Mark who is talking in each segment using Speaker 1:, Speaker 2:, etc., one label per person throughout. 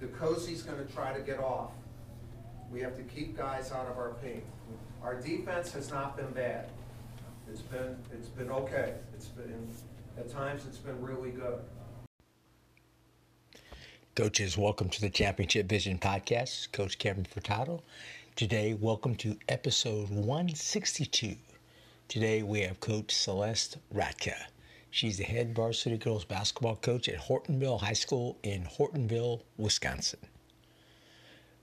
Speaker 1: The
Speaker 2: cozy's gonna try to get off. We have to keep guys out of our paint. Our defense has not been bad. It's been, it's been okay. It's been, at times, it's been really good.
Speaker 3: Coaches, welcome to the Championship Vision Podcast. Coach Kevin Furtado. Today, welcome to episode 162. Today, we have Coach Celeste Ratka. She's the head varsity girls basketball coach at Hortonville High School in Hortonville, Wisconsin.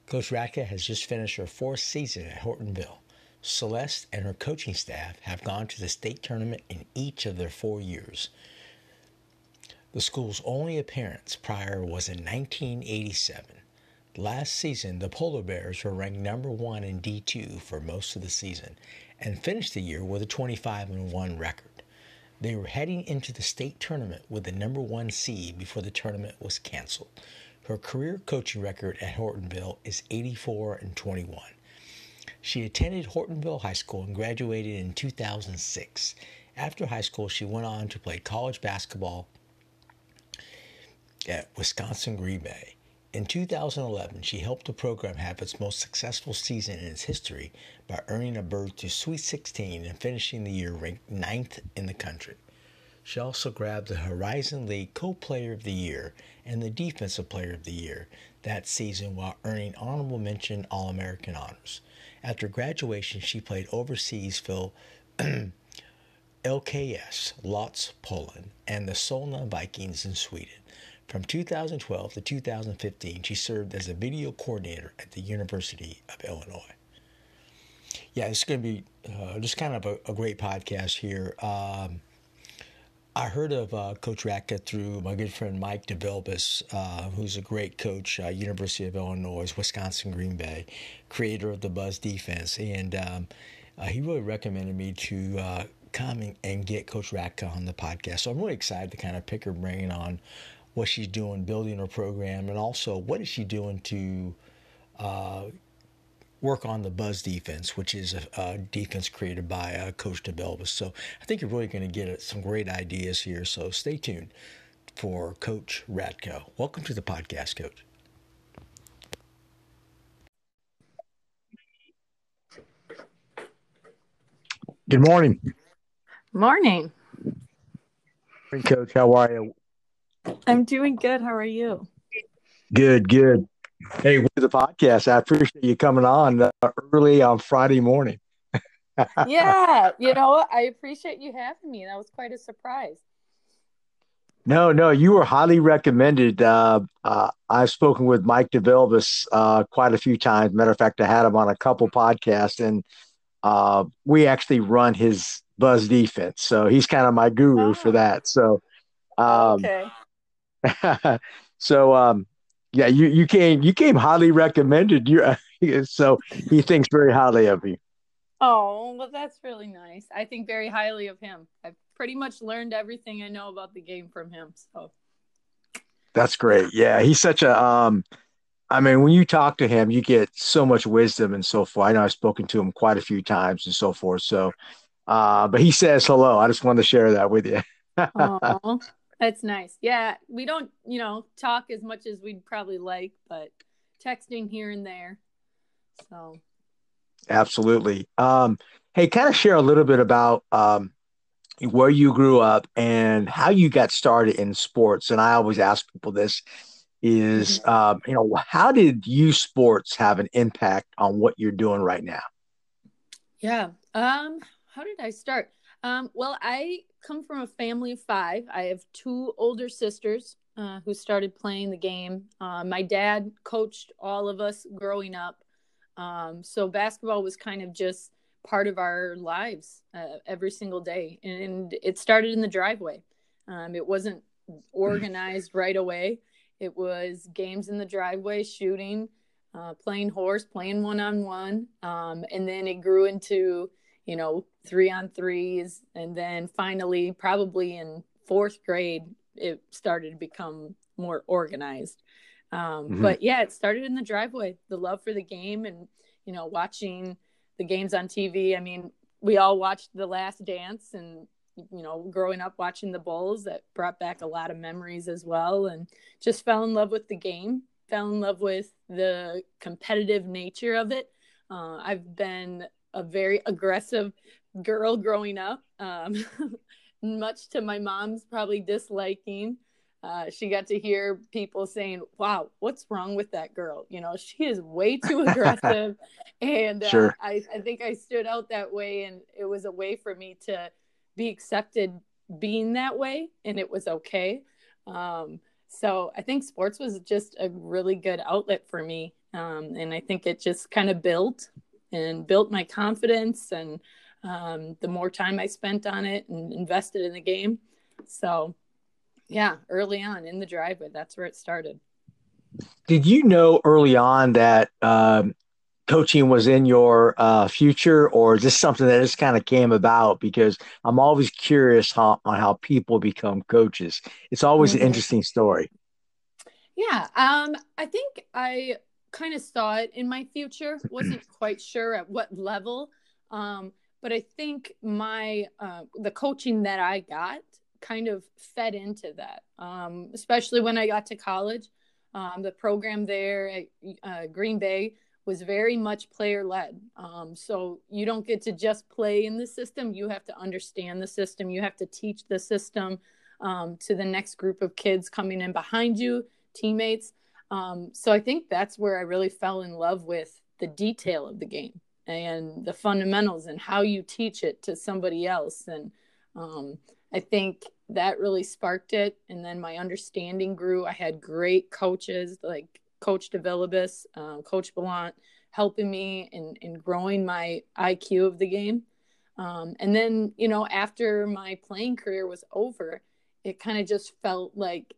Speaker 3: Coach Ratka has just finished her fourth season at Hortonville. Celeste and her coaching staff have gone to the state tournament in each of their four years. The school's only appearance prior was in 1987. Last season, the Polar Bears were ranked number one in D2 for most of the season and finished the year with a 25 1 record. They were heading into the state tournament with the number one seed before the tournament was canceled. Her career coaching record at Hortonville is 84 and 21. She attended Hortonville High School and graduated in 2006. After high school, she went on to play college basketball at Wisconsin Green Bay. In 2011, she helped the program have its most successful season in its history by earning a berth to Sweet 16 and finishing the year ranked ninth in the country. She also grabbed the Horizon League Co Player of the Year and the Defensive Player of the Year that season while earning honorable mention All American honors. After graduation, she played overseas for LKS, Lodz, Poland, and the Solna Vikings in Sweden. From 2012 to 2015, she served as a video coordinator at the University of Illinois. Yeah, it's going to be uh, just kind of a, a great podcast here. Um, I heard of uh, Coach Ratka through my good friend Mike DeVilbiss, uh, who's a great coach, uh, University of Illinois, Wisconsin Green Bay, creator of the Buzz defense. And um, uh, he really recommended me to uh, come and, and get Coach Ratka on the podcast. So I'm really excited to kind of pick her brain on what she's doing, building her program, and also what is she doing to uh, work on the Buzz defense, which is a, a defense created by uh, Coach DeVilbiss. So I think you're really going to get some great ideas here. So stay tuned for Coach Ratka. Welcome to the podcast, Coach.
Speaker 4: Good morning.
Speaker 5: Morning.
Speaker 4: Hey, Coach. How are you?
Speaker 5: I'm doing good. How are you?
Speaker 4: Good, good. Hey, with the podcast, I appreciate you coming on uh, early on Friday morning.
Speaker 5: yeah, you know? I appreciate you having me. That was quite a surprise.
Speaker 4: No, no, you were highly recommended. Uh, uh, I've spoken with Mike DeVilbiss uh, quite a few times. Matter of fact, I had him on a couple podcasts, and uh, we actually run his Buzz defense. So he's kind of my guru
Speaker 5: Oh.
Speaker 4: for that. So, um,
Speaker 5: okay.
Speaker 4: so um, yeah, you you came you came highly recommended. You so he thinks very highly of you.
Speaker 5: Oh, well, that's really nice. I think very highly of him. I've pretty much learned everything I know about the game from him. So,
Speaker 4: That's great. Yeah, he's such a um I mean, when you talk to him, you get so much wisdom and so forth. I know I've spoken to him quite a few times and so forth. So uh but he says hello. I just wanted to share that with you.
Speaker 5: That's nice. Yeah, we don't, you know, talk as much as we'd probably like, but texting here and there. So,
Speaker 4: Absolutely. Um hey, kind of share a little bit about um where you grew up and how you got started in sports. And I always ask people this is um, you know, how did you sports have an impact on what you're doing right now?
Speaker 5: Yeah. Um how did I start? Um, well, I come from a family of five. I have two older sisters uh, who started playing the game. Uh, my dad coached all of us growing up. Um, so basketball was kind of just part of our lives uh, every single day. And, it started in the driveway. Um, it wasn't organized right away, it was games in the driveway, shooting, uh, playing horse, playing one on one. And then it grew into, you know, three on threes. And then finally, probably in fourth grade, it started to become more organized. Um, mm-hmm. But yeah, it started in the driveway, the love for the game and, you know, watching the games on TV. I mean, we all watched The Last Dance and, you know, growing up watching the Bulls, that brought back a lot of memories as well. And just fell in love with the game, fell in love with the competitive nature of it. Uh, I've been a very aggressive girl growing up. Um, much to my mom's probably disliking. Uh, she got to hear people saying, "Wow, what's wrong with that girl? You know, she is way too aggressive." and uh, sure. I, I think I stood out that way, and it was a way for me to be accepted being that way, and it was okay. Um, so I think sports was just a really good outlet for me, um, and I think it just kind of built and built my confidence and um, the more time I spent on it and invested in the game. So, yeah, early on in the driveway, that's where it started.
Speaker 3: Did you know early on that um, coaching was in your uh, future, or is this something that just kind of came about? Because I'm always curious how, on how people become coaches. It's always mm-hmm. an interesting story.
Speaker 5: Yeah, um, I think I kind of saw it in my future. wasn't quite sure at what level. Um, but I think my uh, the coaching that I got kind of fed into that, um, especially when I got to college. Um, the program there at uh, Green Bay was very much player led. Um, so you don't get to just play in the system; you have to understand the system. You have to teach the system um, to the next group of kids coming in behind you, teammates. Um, so I think that's where I really fell in love with the detail of the game and the fundamentals and how you teach it to somebody else. And um, I think that really sparked it. And then my understanding grew. I had great coaches like Coach DeVilbiss, uh, Coach Bollant, helping me in, in growing my IQ of the game. Um, and then, you know, after my playing career was over, it kind of just felt like,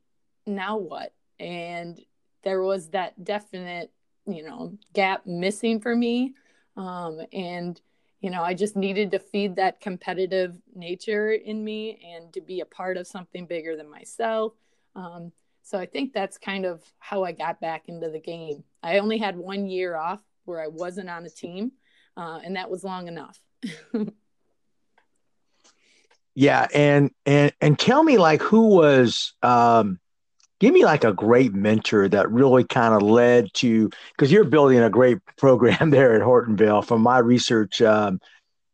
Speaker 5: now what? And there was that definite, you know, gap missing for me um, and, you know, I just needed to feed that competitive nature in me and to be a part of something bigger than myself. Um, so I think that's kind of how I got back into the game. I only had one year off where I wasn't on a team, uh, and that was long enough.
Speaker 3: yeah, and and and tell me like who was um, give me like a great mentor that really kind of led to because you're building a great program there at Hortonville. From my research, um,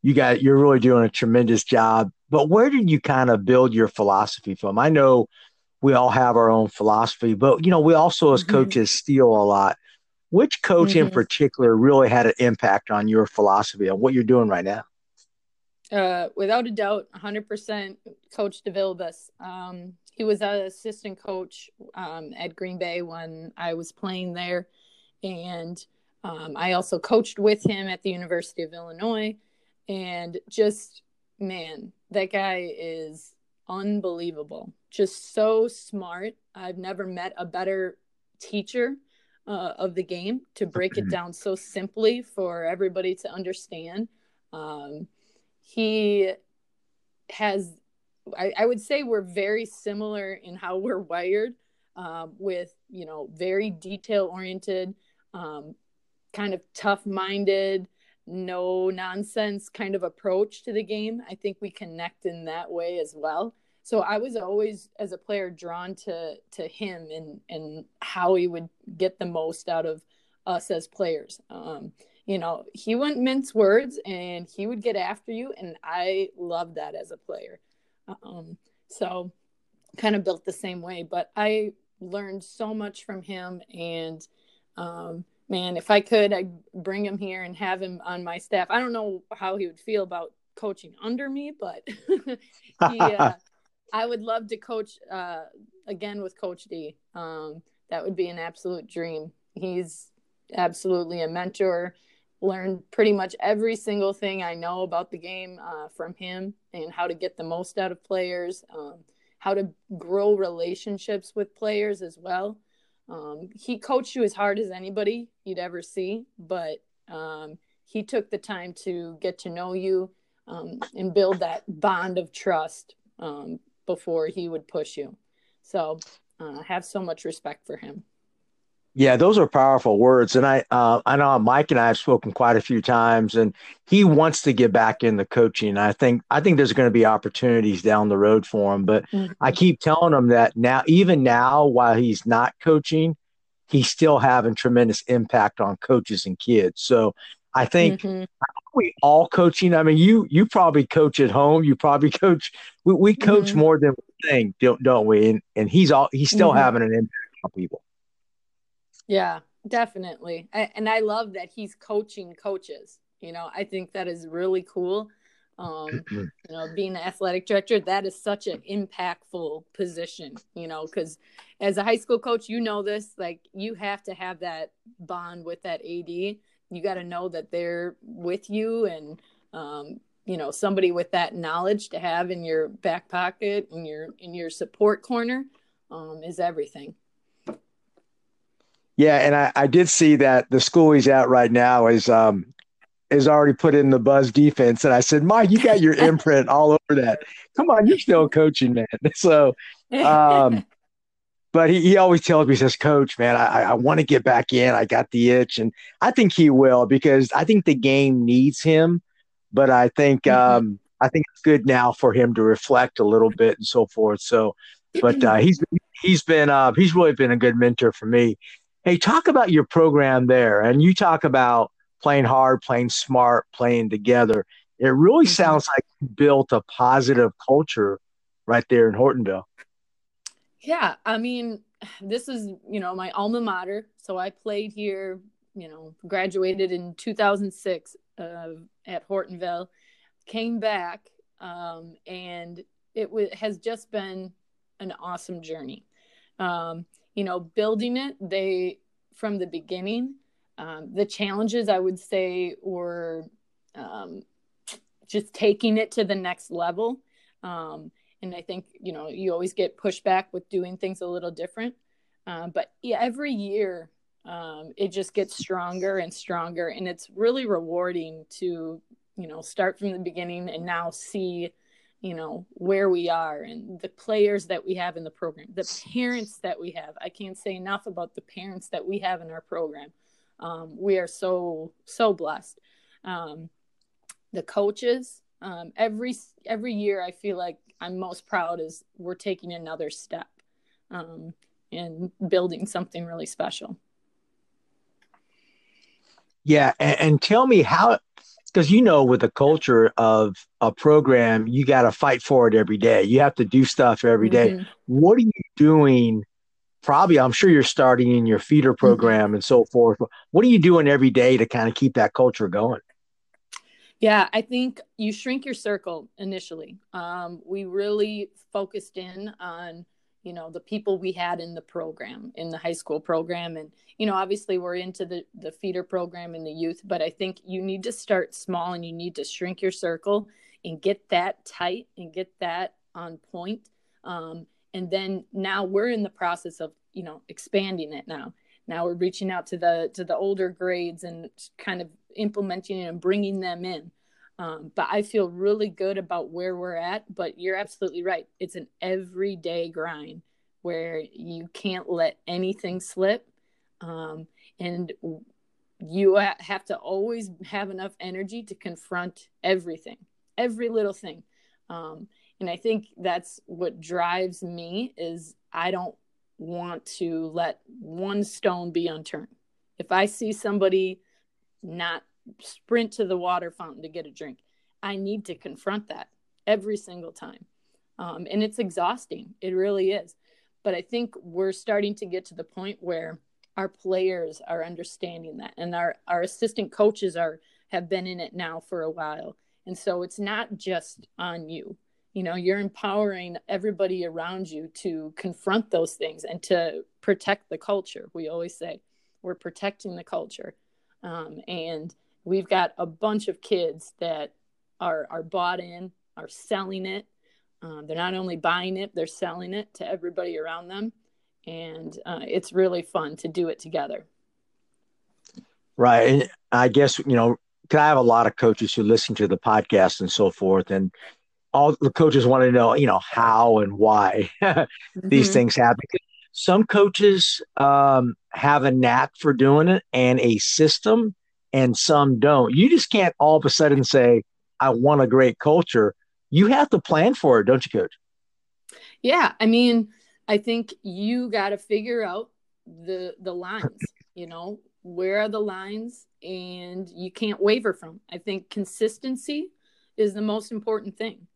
Speaker 3: you got you're really doing a tremendous job. But where did you kind of build your philosophy from? I know we all have our own philosophy, but you know we also as mm-hmm. coaches steal a lot. Which coach mm-hmm. in particular really had an impact on your philosophy and what you're doing right now?
Speaker 5: Uh, without a doubt, 100% Coach DeVilbiss. Um, he was an assistant coach um, at Green Bay when I was playing there, and um, I also coached with him at the University of Illinois. And just man, that guy is unbelievable. Just so smart. I've never met a better teacher uh, of the game to break it down so simply for everybody to understand. Um, he has I, I would say we're very similar in how we're wired um, with you know very detail oriented um, kind of tough minded no nonsense kind of approach to the game. I think we connect in that way as well. So i was always as a player drawn to to him and and how he would get the most out of us as players. Um, you know he wouldn't mince words and he would get after you and i love that as a player um, so kind of built the same way, but I learned so much from him. And um, man, if I could, I'd bring him here and have him on my staff. I don't know how he would feel about coaching under me, but he, uh, I would love to coach uh, again with Coach D. Um, that would be an absolute dream. He's absolutely a mentor. Learned pretty much every single thing I know about the game uh, from him and how to get the most out of players, um, how to grow relationships with players as well. Um, he coached you as hard as anybody you'd ever see, but um, he took the time to get to know you um, and build that bond of trust um, before he would push you. So uh, have so much respect for him.
Speaker 3: Yeah, those are powerful words, and I uh, I know Mike and I have spoken quite a few times, and he wants to get back in the coaching. I think I think there's going to be opportunities down the road for him, but mm-hmm. I keep telling him that now, even now, while he's not coaching, he's still having tremendous impact on coaches and kids. So I think mm-hmm. we all coaching. I mean, you you probably coach at home. You probably coach. We, we coach mm-hmm. more than we think, don't don't we? And and he's all he's still mm-hmm. having an impact on people.
Speaker 5: Yeah, definitely. I, and I love that he's coaching coaches. You know, I think that is really cool. Um, you know, being the athletic director, that is such an impactful position, you know, because as a high school coach, you know this, like you have to have that bond with that AD you got to know that they're with you and um, you know somebody with that knowledge to have in your back pocket in your in your support corner um, is everything
Speaker 3: yeah and I, I did see that the school he's at right now is um is already put in the buzz defense and i said mike you got your imprint all over that come on you're still coaching man so um but he, he always tells me, he says, Coach, man, I, I want to get back in. I got the itch. And I think he will because I think the game needs him. But I think mm-hmm. um, I think it's good now for him to reflect a little bit and so forth. So, but uh, he's he's been uh, he's really been a good mentor for me. Hey, talk about your program there, and you talk about playing hard, playing smart, playing together. It really mm-hmm. sounds like you built a positive culture right there in Hortonville.
Speaker 5: Yeah, I mean, this is, you know, my alma mater. So I played here, you know, graduated in 2006 uh, at Hortonville, came back, um, and it w- has just been an awesome journey. Um, you know, building it, they, from the beginning, um, the challenges I would say were um, just taking it to the next level. Um, and I think you know you always get pushback with doing things a little different. Um, but yeah, every year um, it just gets stronger and stronger, and it's really rewarding to you know start from the beginning and now see you know where we are and the players that we have in the program, the parents that we have. I can't say enough about the parents that we have in our program. Um, we are so so blessed. Um, the coaches um, every every year I feel like I'm most proud is we're taking another step um, in building something really special.
Speaker 3: Yeah, and, and tell me how, because you know, with the culture of a program, you got to fight for it every day. You have to do stuff every day. Mm-hmm. What are you doing? Probably, I'm sure you're starting in your feeder mm-hmm. program mm-hmm. and so forth. What are you doing every day to kind of keep that culture going?
Speaker 5: Yeah, I think you shrink your circle initially. Um, we really focused in on, you know, the people we had in the program, in the high school program. And, you know, obviously we're into the, the feeder program and the youth, but I think you need to start small and you need to shrink your circle and get that tight and get that on point. Um, and then now we're in the process of, you know, expanding it now now we're reaching out to the to the older grades and kind of implementing and bringing them in um, but i feel really good about where we're at but you're absolutely right. It's an everyday grind where you can't let anything slip. Um, and you have to always have enough energy to confront everything every little thing. Um, and i think that's what drives me is i don't want to let one stone be unturned. If I see somebody not sprint to the water fountain to get a drink, I need to confront that every single time. Um, and it's exhausting. It really is. But I think we're starting to get to the point where our players are understanding that and our, our assistant coaches are have been in it now for a while And so it's not just on you. You know, you're empowering everybody around you to confront those things and to protect the culture. We always say we're protecting the culture. Um, and we've got a bunch of kids that are, are bought in, are selling it. Um, they're not only buying it, they're selling it to everybody around them. And uh, it's really fun to do it together.
Speaker 3: Right. And I guess, you know, because I have a lot of coaches who listen to the podcast and so forth. And all the coaches want to know, you know, how and why these mm-hmm. things happen. Some coaches um, have a knack for doing it and a system, and some don't. You just can't all of a sudden say, I want a great culture. You have to plan for it, don't you, coach?
Speaker 5: Yeah. I mean, I think you got to figure out the the lines, you know, where are the lines and you can't waver from i think consistency is the most important thing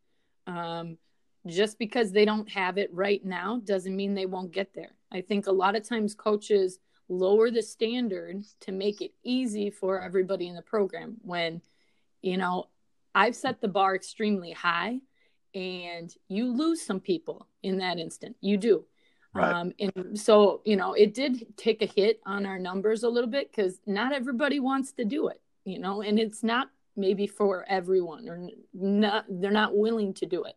Speaker 5: um, just because they don't have it right now doesn't mean they won't get there i think a lot of times coaches lower the standard to make it easy for everybody in the program when you know i've set the bar extremely high and you lose some people in that instant you do Right. Um, and so, you know, it did take a hit on our numbers a little bit because not everybody wants to do it, you know, and it's not maybe for everyone or not, they're not willing to do it.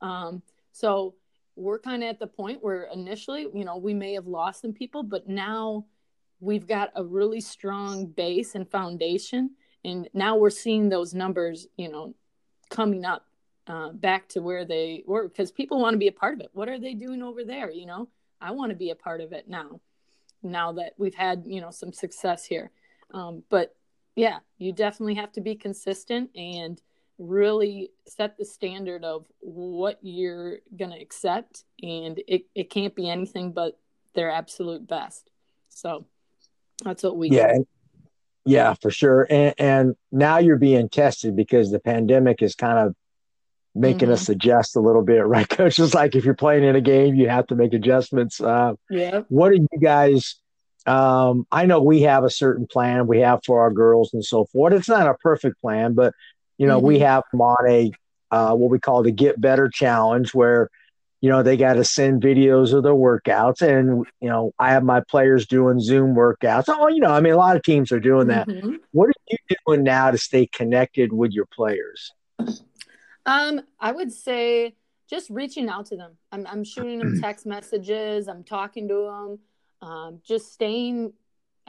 Speaker 5: Um, so we're kind of at the point where initially, you know, we may have lost some people, but now we've got a really strong base and foundation. And now we're seeing those numbers, you know, coming up uh, back to where they were because people want to be a part of it. What are they doing over there? You know, I want to be a part of it now. Now that we've had you know some success here, um, but yeah, you definitely have to be consistent and really set the standard of what you're going to accept and it, it can't be anything but their absolute best so that's what we
Speaker 3: yeah do. yeah for sure and, and now you're being tested because the pandemic is kind of making mm-hmm. us adjust a little bit, right? Coach is like, if you're playing in a game, you have to make adjustments. Uh,
Speaker 5: yeah.
Speaker 3: What are you guys? Um, I know we have a certain plan we have for our girls and so forth. It's not a perfect plan, but you know, mm-hmm. we have them on a uh, what we call the Get Better Challenge, where you know they got to send videos of their workouts, and you know, I have my players doing Zoom workouts. Oh, you know, I mean, a lot of teams are doing that. Mm-hmm. What are you doing now to stay connected with your players?
Speaker 5: Um, I would say just reaching out to them. I'm, I'm shooting them text messages. I'm talking to them. Um, just staying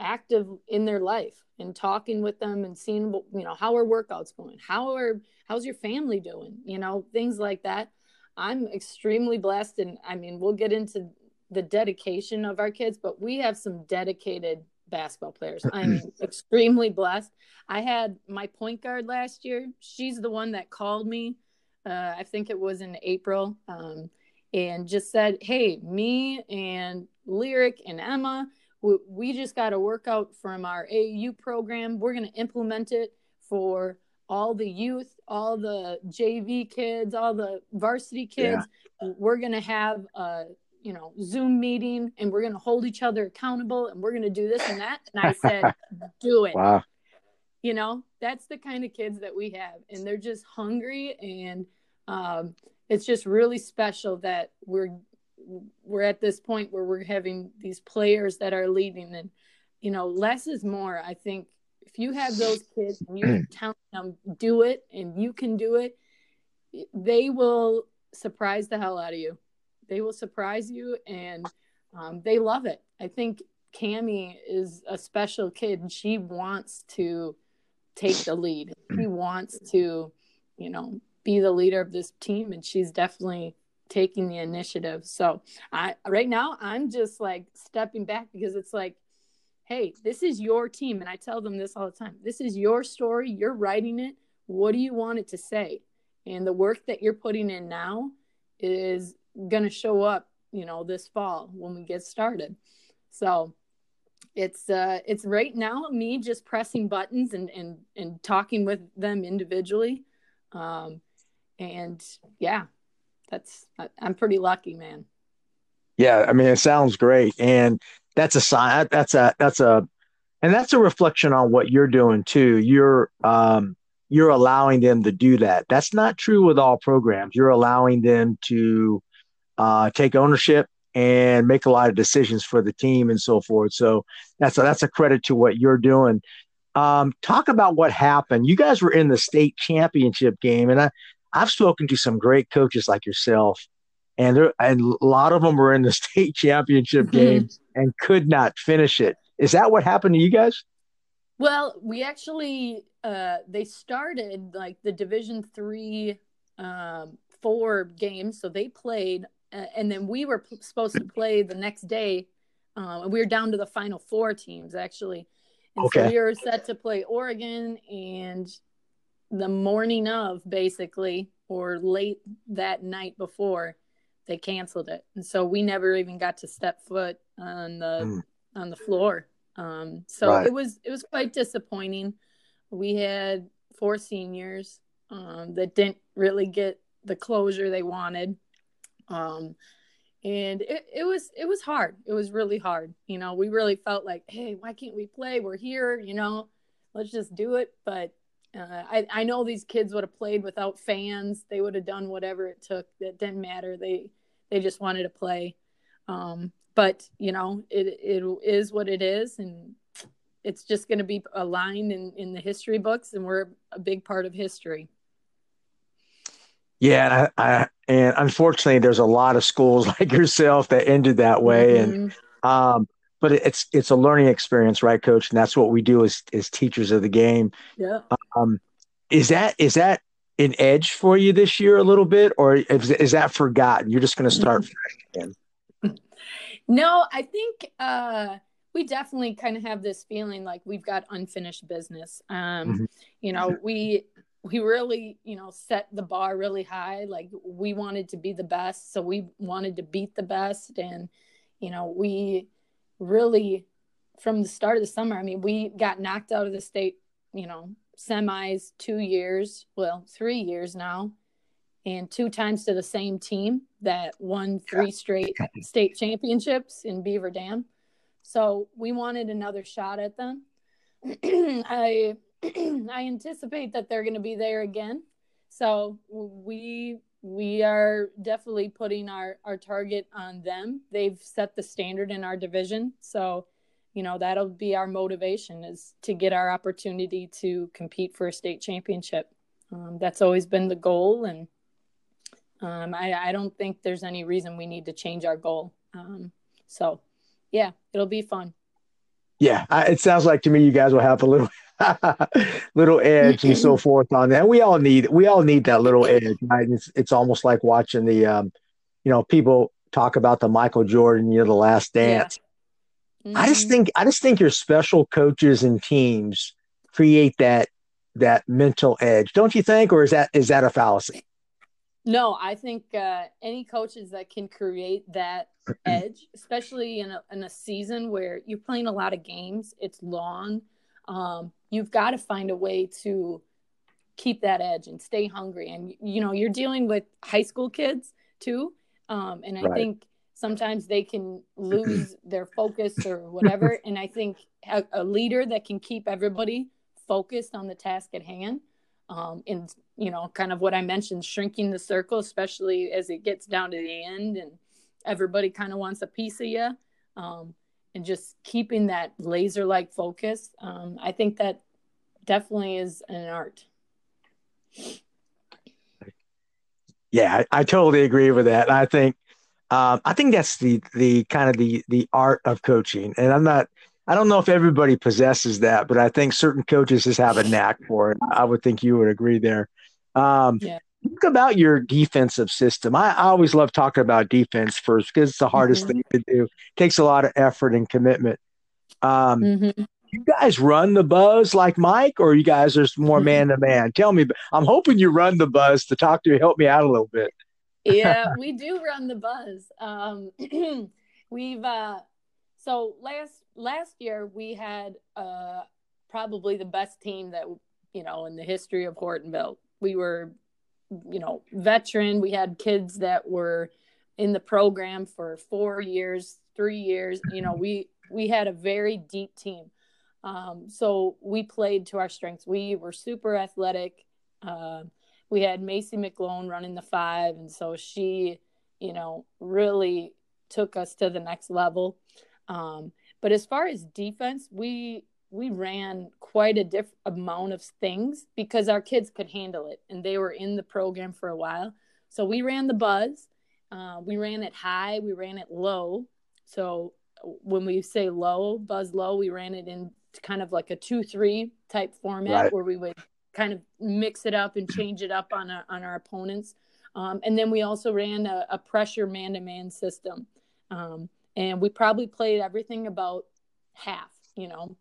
Speaker 5: active in their life and talking with them and seeing you know how are workouts going? How are how's your family doing? You know things like that. I'm extremely blessed and i mean we'll get into the dedication of our kids but we have some dedicated basketball players. I'm extremely blessed. I had my point guard last year. She's the one that called me uh, I think it was in April, um, and just said, "Hey, me and Lyric and Emma, we, we just got a workout from our AU program. We're going to implement it for all the youth, all the JV kids, all the varsity kids. Yeah. We're going to have a you know Zoom meeting, and we're going to hold each other accountable, and we're going to do this and that." And I said, "Do it."
Speaker 3: Wow
Speaker 5: you know that's the kind of kids that we have and they're just hungry and um, it's just really special that we're we're at this point where we're having these players that are leading and you know less is more. I think if you have those kids and you tell them do it and you can do it they will surprise the hell out of you. They will surprise you and um, they love it. I think cami is a special kid and she wants to take the lead. she wants to, you know, be the leader of this team, and she's definitely taking the initiative. So I right now I'm just like stepping back because it's like, hey, this is your team, and I tell them this all the time. This is your story. You're writing it. What do you want it to say? And the work that you're putting in now is to show up, you know, this fall when we get started. So it's uh it's right now me just pressing buttons and and and talking with them individually um and yeah that's i'm pretty lucky man
Speaker 3: yeah i mean it sounds great and that's a sign that's a that's a and that's a reflection on what you're doing too you're um you're allowing them to do that. That's not true with all programs. You're allowing them to uh, take ownership and make a lot of decisions for the team and so forth. So that's a, that's a credit to what you're doing. Um, talk about what happened. You guys were in the state championship game, and I, I've spoken to some great coaches like yourself, and there and a lot of them were in the state championship mm-hmm. game and could not finish it. Is that what happened to you guys?
Speaker 5: Well, we actually uh, they started like the Division three, um, four games, so they played, uh, and then we were p- supposed to play the next day. Uh, we were down to the final four teams actually, and okay. so we were set to play Oregon, and the morning of, basically, or late that night before, they canceled it, and so we never even got to step foot on the mm. on the floor. Um, so right. it was it was quite disappointing. We had four seniors um, that didn't really get the closure they wanted. Um, and it, it was it was hard. It was really hard. You know, we really felt like, hey, why can't we play? We're here, you know, let's just do it. But uh, I, I know these kids would have played without fans. They would have done whatever it took. It didn't matter. They they just wanted to play. Um, but you know it it is what it is and it's just going to be a line in in the history books and we're a big part of history
Speaker 3: yeah I, I, and unfortunately there's a lot of schools like yourself that ended that way mm-hmm. and um but it's it's a learning experience right coach? And that's what we do as as teachers of the game.
Speaker 5: Yeah.
Speaker 3: Um is that is that an edge for you this year a little bit or is, is that forgotten? You're just going to start again.
Speaker 5: No, I think uh, we definitely kind of have this feeling like we've got unfinished business. Um, mm-hmm. You know, we we really you know set the bar really high. Like we wanted to be the best, so we wanted to beat the best, and you know we really from the start of the summer. I mean, we got knocked out of the state. You know, semis two years, well, three years now and two times to the same team that won three straight state championships in Beaver Dam. So we wanted another shot at them. I I anticipate that they're going to be there again. So we we are definitely putting our our target on them. They've set the standard in our division. So, you know, that'll be our motivation is to get our opportunity to compete for a state championship. Um, that's always been the goal and um, I, I don't think there's any reason we need to change our goal. Um, so, yeah, it'll be fun.
Speaker 3: Yeah, I, it sounds like to me you guys will have a little little edge and so forth on that. We all need we all need that little edge. Right? It's it's almost like watching the um, you know people talk about the Michael Jordan, you know, the Last Dance. Yeah. Mm-hmm. I just mm-hmm. think I just think your special coaches and teams create that that mental edge, don't you think, or is that is that a fallacy?
Speaker 5: No, I think uh, any coaches that can create that edge, especially in a, in a season where you're playing a lot of games, it's long. Um, you've got to find a way to keep that edge and stay hungry. And you know, you're dealing with high school kids too, um, and I right. think sometimes they can lose their focus or whatever. and I think a, a leader that can keep everybody focused on the task at hand um, in you know kind of what i mentioned shrinking the circle especially as it gets down to the end and everybody kind of wants a piece of you um, and just keeping that laser like focus um, i think that definitely is an art
Speaker 3: yeah I, I totally agree with that i think um, i think that's the the kind of the the art of coaching and i'm not I don't know if everybody possesses that, but I think certain coaches just have a knack for it. I would think you would agree there. Um, yeah. Talk about your defensive system. I, I, always love talking about defense first because it's the hardest mm-hmm. thing to do. It takes a lot of effort and commitment. Um, mm-hmm. You guys run the buzz like Mike, or you guys are more man to man? Tell me. I'm hoping you run the buzz to talk to you, help me out a little bit.
Speaker 5: yeah, we do run the buzz. Um, we've uh, so last last year we had uh, probably the best team that you know in the history of Hortonville. We were, you know, veteran. We had kids that were in the program for four years, three years. You know, we we had a very deep team. Um, so we played to our strengths. We were super athletic. Uh, we had Macy McLone running the five, and so she, you know, really took us to the next level. Um, but as far as defense, we we ran quite a different amount of things because our kids could handle it, and they were in the program for a while. So we ran the buzz. Uh, we ran it high. We ran it low. So when we say low, buzz low, we ran it in kind of like a two three type format
Speaker 3: Right.
Speaker 5: where we would kind of mix it up and change it up on our, on our opponents. Um, and then we also ran a, a pressure man to man system. Um, and we probably played everything about half, you know.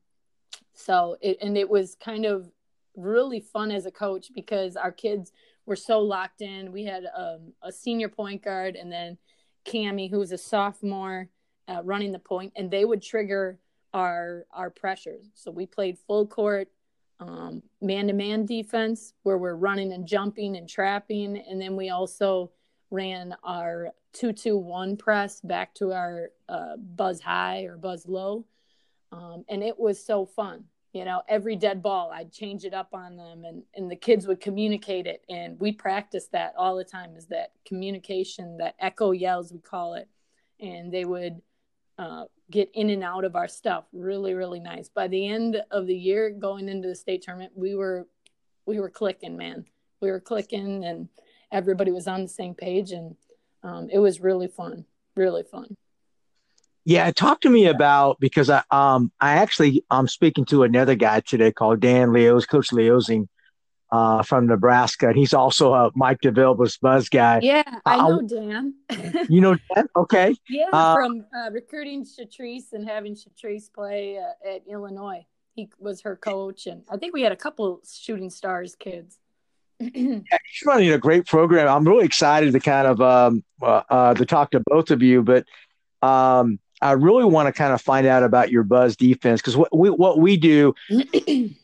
Speaker 5: So it and it was kind of really fun as a coach because our kids were so locked in. We had um, a senior point guard and then Cami, who was a sophomore, uh, running the point, and they would trigger our our pressures. So we played full court, man to man defense where we're running and jumping and trapping, and then we also ran our two two one press back to our uh, buzz high or buzz low, um, and it was so fun. You know, every dead ball, I'd change it up on them, and and the kids would communicate it, and we practiced that all the time. Is that communication, that echo yells we call it, and they would uh, get in and out of our stuff really really nice. By the end of the year going into the state tournament we were we were clicking man. We were clicking and everybody was on the same page and um, it was really fun really fun.
Speaker 3: Yeah, talk to me about because I um I actually I'm speaking to another guy today called Dan Leos, Coach Leosing, uh, from Nebraska, and he's also a Mike DeVilbiss buzz guy.
Speaker 5: yeah i
Speaker 3: I-
Speaker 5: know dan
Speaker 3: You know Dan? Okay.
Speaker 5: yeah
Speaker 3: Uh,
Speaker 5: from uh, recruiting Shatrice and having Shatrice play uh, at illinois he was her coach and i think we had a couple shooting stars kids
Speaker 3: He's running a great program. I'm really excited to kind of um uh, uh to talk to both of you, but um I really want to kind of find out about your buzz defense because what we what we do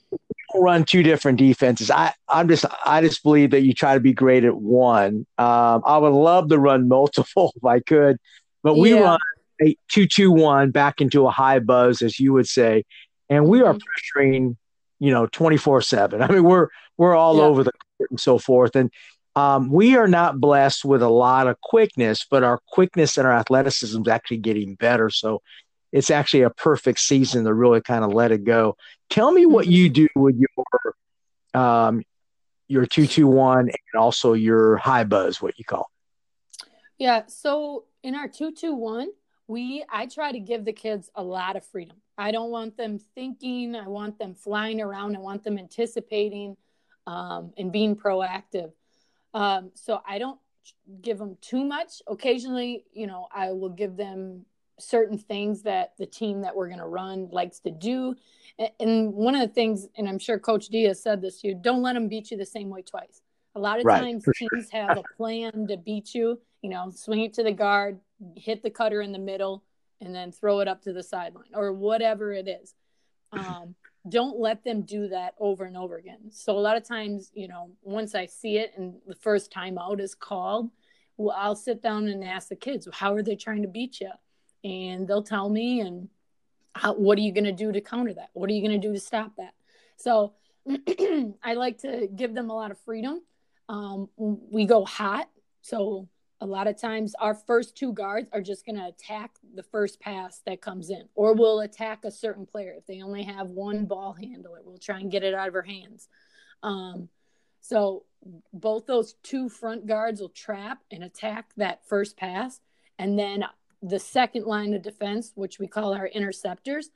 Speaker 3: run two different defenses. I I'm just I just believe that you try to be great at one. Um, I would love to run multiple if I could, but we
Speaker 5: Yeah.
Speaker 3: run a two two one back into a high buzz, as you would say, and we are
Speaker 5: Mhm.
Speaker 3: pressuring, you know, twenty four seven. I mean, we're we're all
Speaker 5: Yeah.
Speaker 3: over the court and so forth, and um, we are not blessed with a lot of quickness, but our quickness and our athleticism is actually getting better. So it's actually a perfect season to really kind of let it go. Tell me what you do with your um, your two two one and also your high buzz, what you call.
Speaker 5: Yeah, so in our 221, we I try to give the kids a lot of freedom. I don't want them thinking, I want them flying around, I want them anticipating um, and being proactive. Um, so I don't give them too much. Occasionally, you know, I will give them certain things that the team that we're going to run likes to do. And one of the things, and I'm sure Coach Diaz said this to you, don't let them beat you the same way twice. A lot of
Speaker 3: Right,
Speaker 5: times
Speaker 3: for sure.
Speaker 5: teams have a plan to beat you, you know, swing it to the guard, hit the cutter in the middle, and then throw it up to the sideline or whatever it is. Um, don't let them do that over and over again. So a lot of times, you know, once I see it and the first time out is called, well, I'll sit down and ask the kids, how are they trying to beat you? And they'll tell me, and how, what are you going to do to counter that? What are you going to do to stop that? So I like to give them a lot of freedom. Um, we go hot. So a lot of times our first two guards are just going to attack the first pass that comes in, or we'll attack a certain player. If they only have one ball handler, we'll try and get it out of her hands. Um, so both those two front guards will trap and attack that first pass. And then the second line of defense, which we call our interceptors,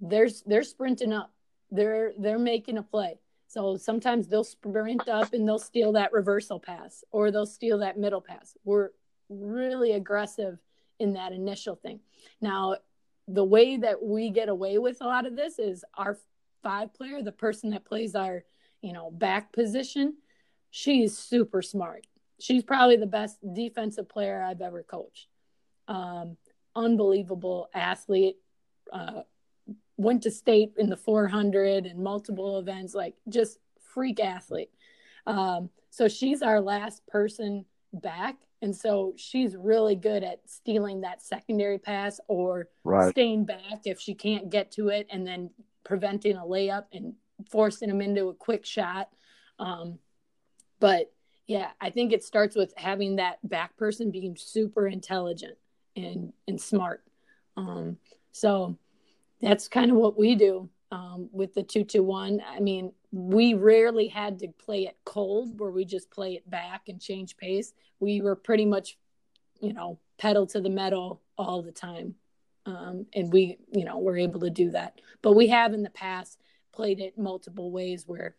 Speaker 5: they're, they're sprinting up. They're, they're making a play. So sometimes they'll sprint up and they'll steal that reversal pass or they'll steal that middle pass. We're really aggressive in that initial thing. Now, the way that we get away with a lot of this is our five player, the person that plays our, you know, back position, she's super smart. She's probably the best defensive player I've ever coached. Um, unbelievable athlete. Uh, went to state in the 400 and multiple events, like just freak athlete. Um, so she's our last person back. And so she's really good at stealing that secondary pass or
Speaker 3: Right.
Speaker 5: staying back if she can't get to it and then preventing a layup and forcing them into a quick shot. Um, but yeah, I think it starts with having that back person being super intelligent and and smart. Um, so that's kind of what we do um, with the two one. I mean, we rarely had to play it cold where we just play it back and change pace. We were pretty much, you know, pedal to the metal all the time. Um, and we, you know, we're able to do that. But we have in the past played it multiple ways where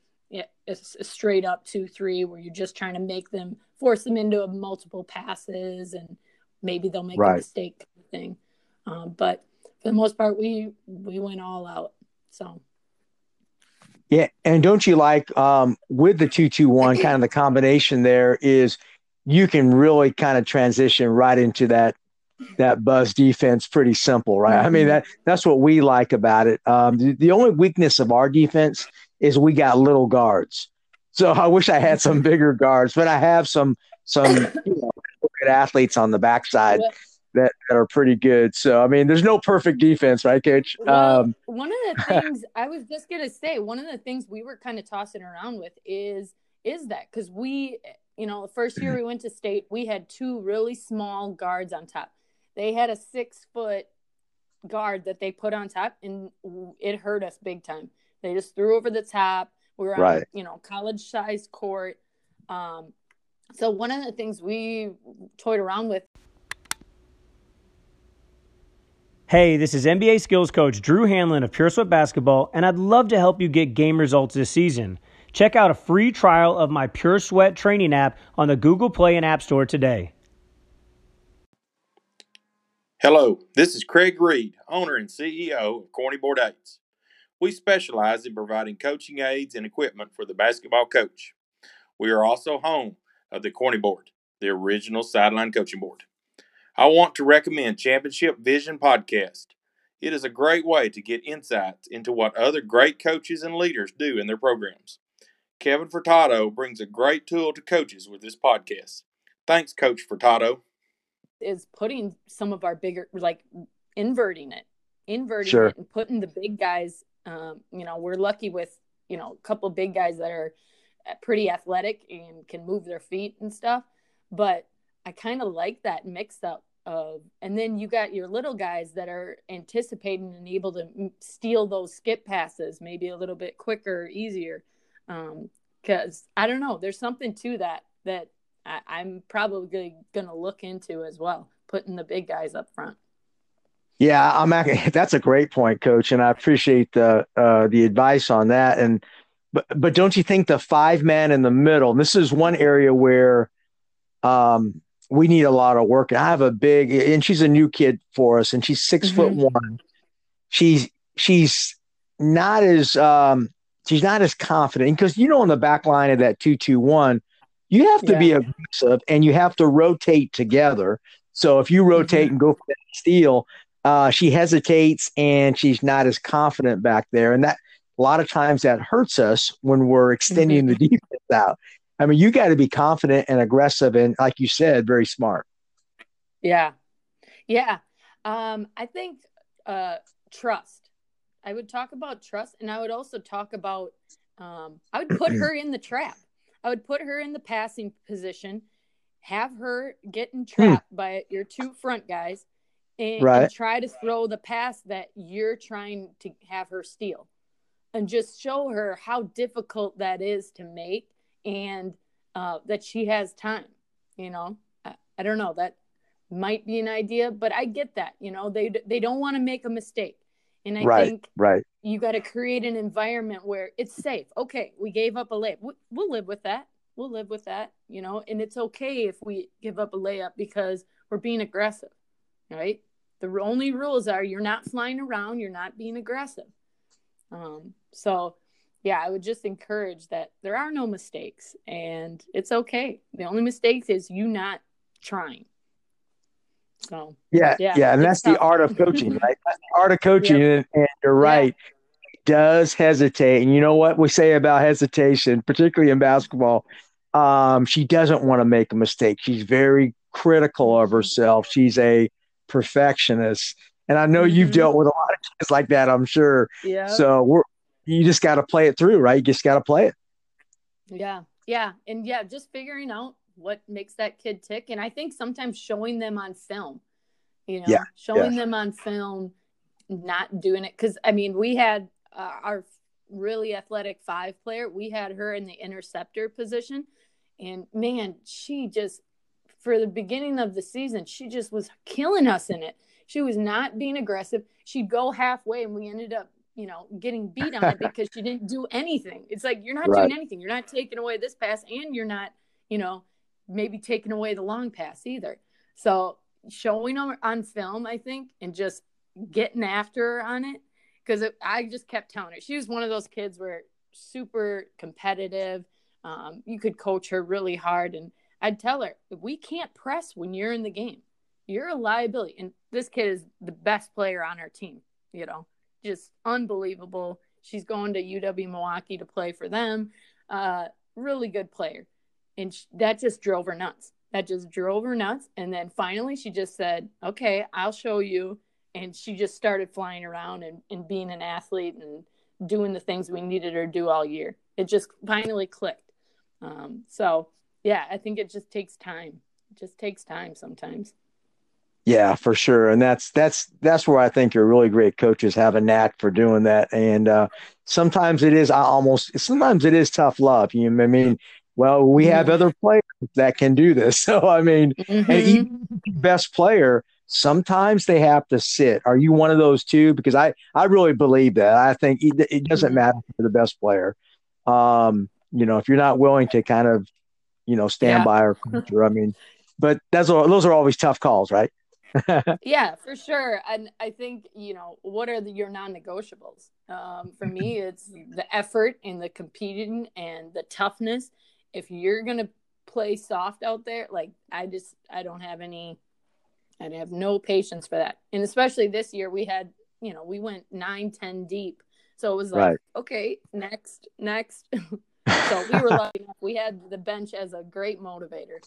Speaker 5: it's a straight up two three where you're just trying to make them force them into multiple passes and maybe they'll make right. a mistake thing. Um, but for the most part, we we went all out. So.
Speaker 3: Yeah, and don't you like um, with the two two one kind of the combination there is you can really kind of transition right into that that buzz defense pretty simple, right? Mm-hmm. I mean mm-hmm. that that's what we like about it. Um, the, the only weakness of our defense is we got little guards. So I wish I had some bigger guards, but I have some some you know, good athletes on the backside that, that are pretty good. So I mean, there's no perfect defense, right, Coach?
Speaker 5: Well, um, one of the things I was just gonna say, one of the things we were kind of tossing around with is is that because we, you know, the first year we went to state, we had two really small guards on top. They had a six foot guard that they put on top, and it hurt us big time. They just threw over the top. We were on, right. you know, college sized court. Um, so one of the things we toyed around with.
Speaker 6: Hey, this is NBA skills coach Drew Hanlon of Pure Sweat Basketball, and I'd love to help you get game results this season. Check out a free trial of my Pure Sweat training app on the Google Play and App Store today.
Speaker 7: Hello, this is Craig Reed, owner and CEO of Corny Board Aids. We specialize in providing coaching aids and equipment for the basketball coach. We are also home of the Corny Board, the original sideline coaching board. I want to recommend Championship Vision Podcast. It is a great way to get insights into what other great coaches and leaders do in their programs. Kevin Furtado brings a great tool to coaches with this podcast. Thanks, Coach Furtado.
Speaker 5: Is putting some of our bigger, like inverting it, inverting sure. it, and putting the big guys um, you know, we're lucky with, you know, a couple big guys that are pretty athletic and can move their feet and stuff. But I kind of like that mix up of, and then you got your little guys that are anticipating and able to steal those skip passes, maybe a little bit quicker, easier. Um, cause I don't know, there's something to that that I, am probably going to look into as well, putting the big guys up front.
Speaker 3: Yeah, I'm. That's a great point, Coach, and I appreciate the uh, the advice on that. And but but don't you think the five man in the middle? This is one area where um, we need a lot of work. And I have a big, and she's a new kid for us, and she's 6 mm-hmm. foot one. She's she's not as um, she's not as confident because you know on the back line of that two two one, you have to yeah. be aggressive and you have to rotate together. So if you rotate mm-hmm. and go for that steal, uh, she hesitates and she's not as confident back there. And that a lot of times that hurts us when we're extending the mm-hmm. defense out. I mean, you got to be confident and aggressive and, like you said, very smart.
Speaker 5: Yeah. Yeah. Um, I think uh, trust. I would talk about trust and I would also talk about, um, I would put her in the trap. I would put her in the passing position, have her getting hmm. trapped hmm. by your two front guys, and, right. and try to throw the pass that you're trying to have her steal and just show her how difficult that is to make and uh, that she has time you know? I, I, don't know that might be an idea but i get that you know? They they don't want to make a mistake. And i right, think
Speaker 3: right.
Speaker 5: you got to create an environment where it's safe. Okay we gave up a layup. We'll live with that. We'll live with that you know? And it's okay if we give up a layup because we're being aggressive right? The only rules are you're not flying around, you're not being aggressive. Um, so, yeah, I would just encourage that there are no mistakes and it's okay. The only mistake is you not trying. So,
Speaker 3: yeah, yeah, yeah and that's tough. the art of coaching, right? That's the art of coaching, and, and, you're right. Yeah. Does hesitate, and you know what we say about hesitation, particularly in basketball. Um, she doesn't want to make a mistake. She's very critical of herself. She's a perfectionist. And I know you've
Speaker 5: Mhm.
Speaker 3: dealt with a lot of kids like that, I'm sure.
Speaker 5: Yeah.
Speaker 3: So we're you just got to play it through, right? You just got to play it.
Speaker 5: Yeah. Yeah. And yeah, just figuring out what makes that kid tick. And I think sometimes showing them on film, you know,
Speaker 3: Yeah,
Speaker 5: showing them on film, not doing it. Cause I mean, we had uh, our really athletic five player, we had her in the interceptor position. And man, she just, for the beginning of the season, she just was killing us in it. She was not being aggressive. She'd go halfway and we ended up, you know, getting beat on it because she didn't do anything. It's like you're not
Speaker 3: Right.
Speaker 5: doing anything. You're not taking away this pass and you're not, you know, maybe taking away the long pass either. So showing her on film, I think, and just getting after her on it because I just kept telling her she was one of those kids where super competitive. Um, you could coach her really hard, and I'd tell her we can't press when you're in the game. You're a liability, and this kid is the best player on our team. You know, just unbelievable. She's going to UW Milwaukee to play for them. Uh, really good player, and sh- that just drove her nuts. That just drove her nuts. And then finally, she just said, "Okay, I'll show you." And she just started flying around and, and being an athlete and doing the things we needed her to do all year. It just finally clicked. Um, so yeah, I think it just takes time. It just takes time sometimes.
Speaker 3: Yeah, for sure. And that's that's that's where I think your really great coaches have a knack for doing that. And uh, sometimes it is I almost sometimes it is tough love. You know I mean? Well, we have other players that can do this. So I mean,
Speaker 5: Mhm.
Speaker 3: even best player, sometimes they have to sit. Are you one of those too? Because I I really believe that. I think it, it doesn't
Speaker 5: Mhm.
Speaker 3: matter for the best player. Um, you know, if you're not willing to kind of, you know, stand
Speaker 5: Yeah.
Speaker 3: by or culture, I mean, but that's those are always tough calls, right?
Speaker 5: yeah, for sure. And I think, you know, what are the, your non negotiables? Um, for me, it's the effort and the competing and the toughness. If you're going to play soft out there, like I just, I don't have any, I have no patience for that. And especially this year, we had, you know, we went nine, 10 deep. So it was like,
Speaker 3: Right.
Speaker 5: okay, next, next. so we were lucky enough. We had the bench as a great motivator.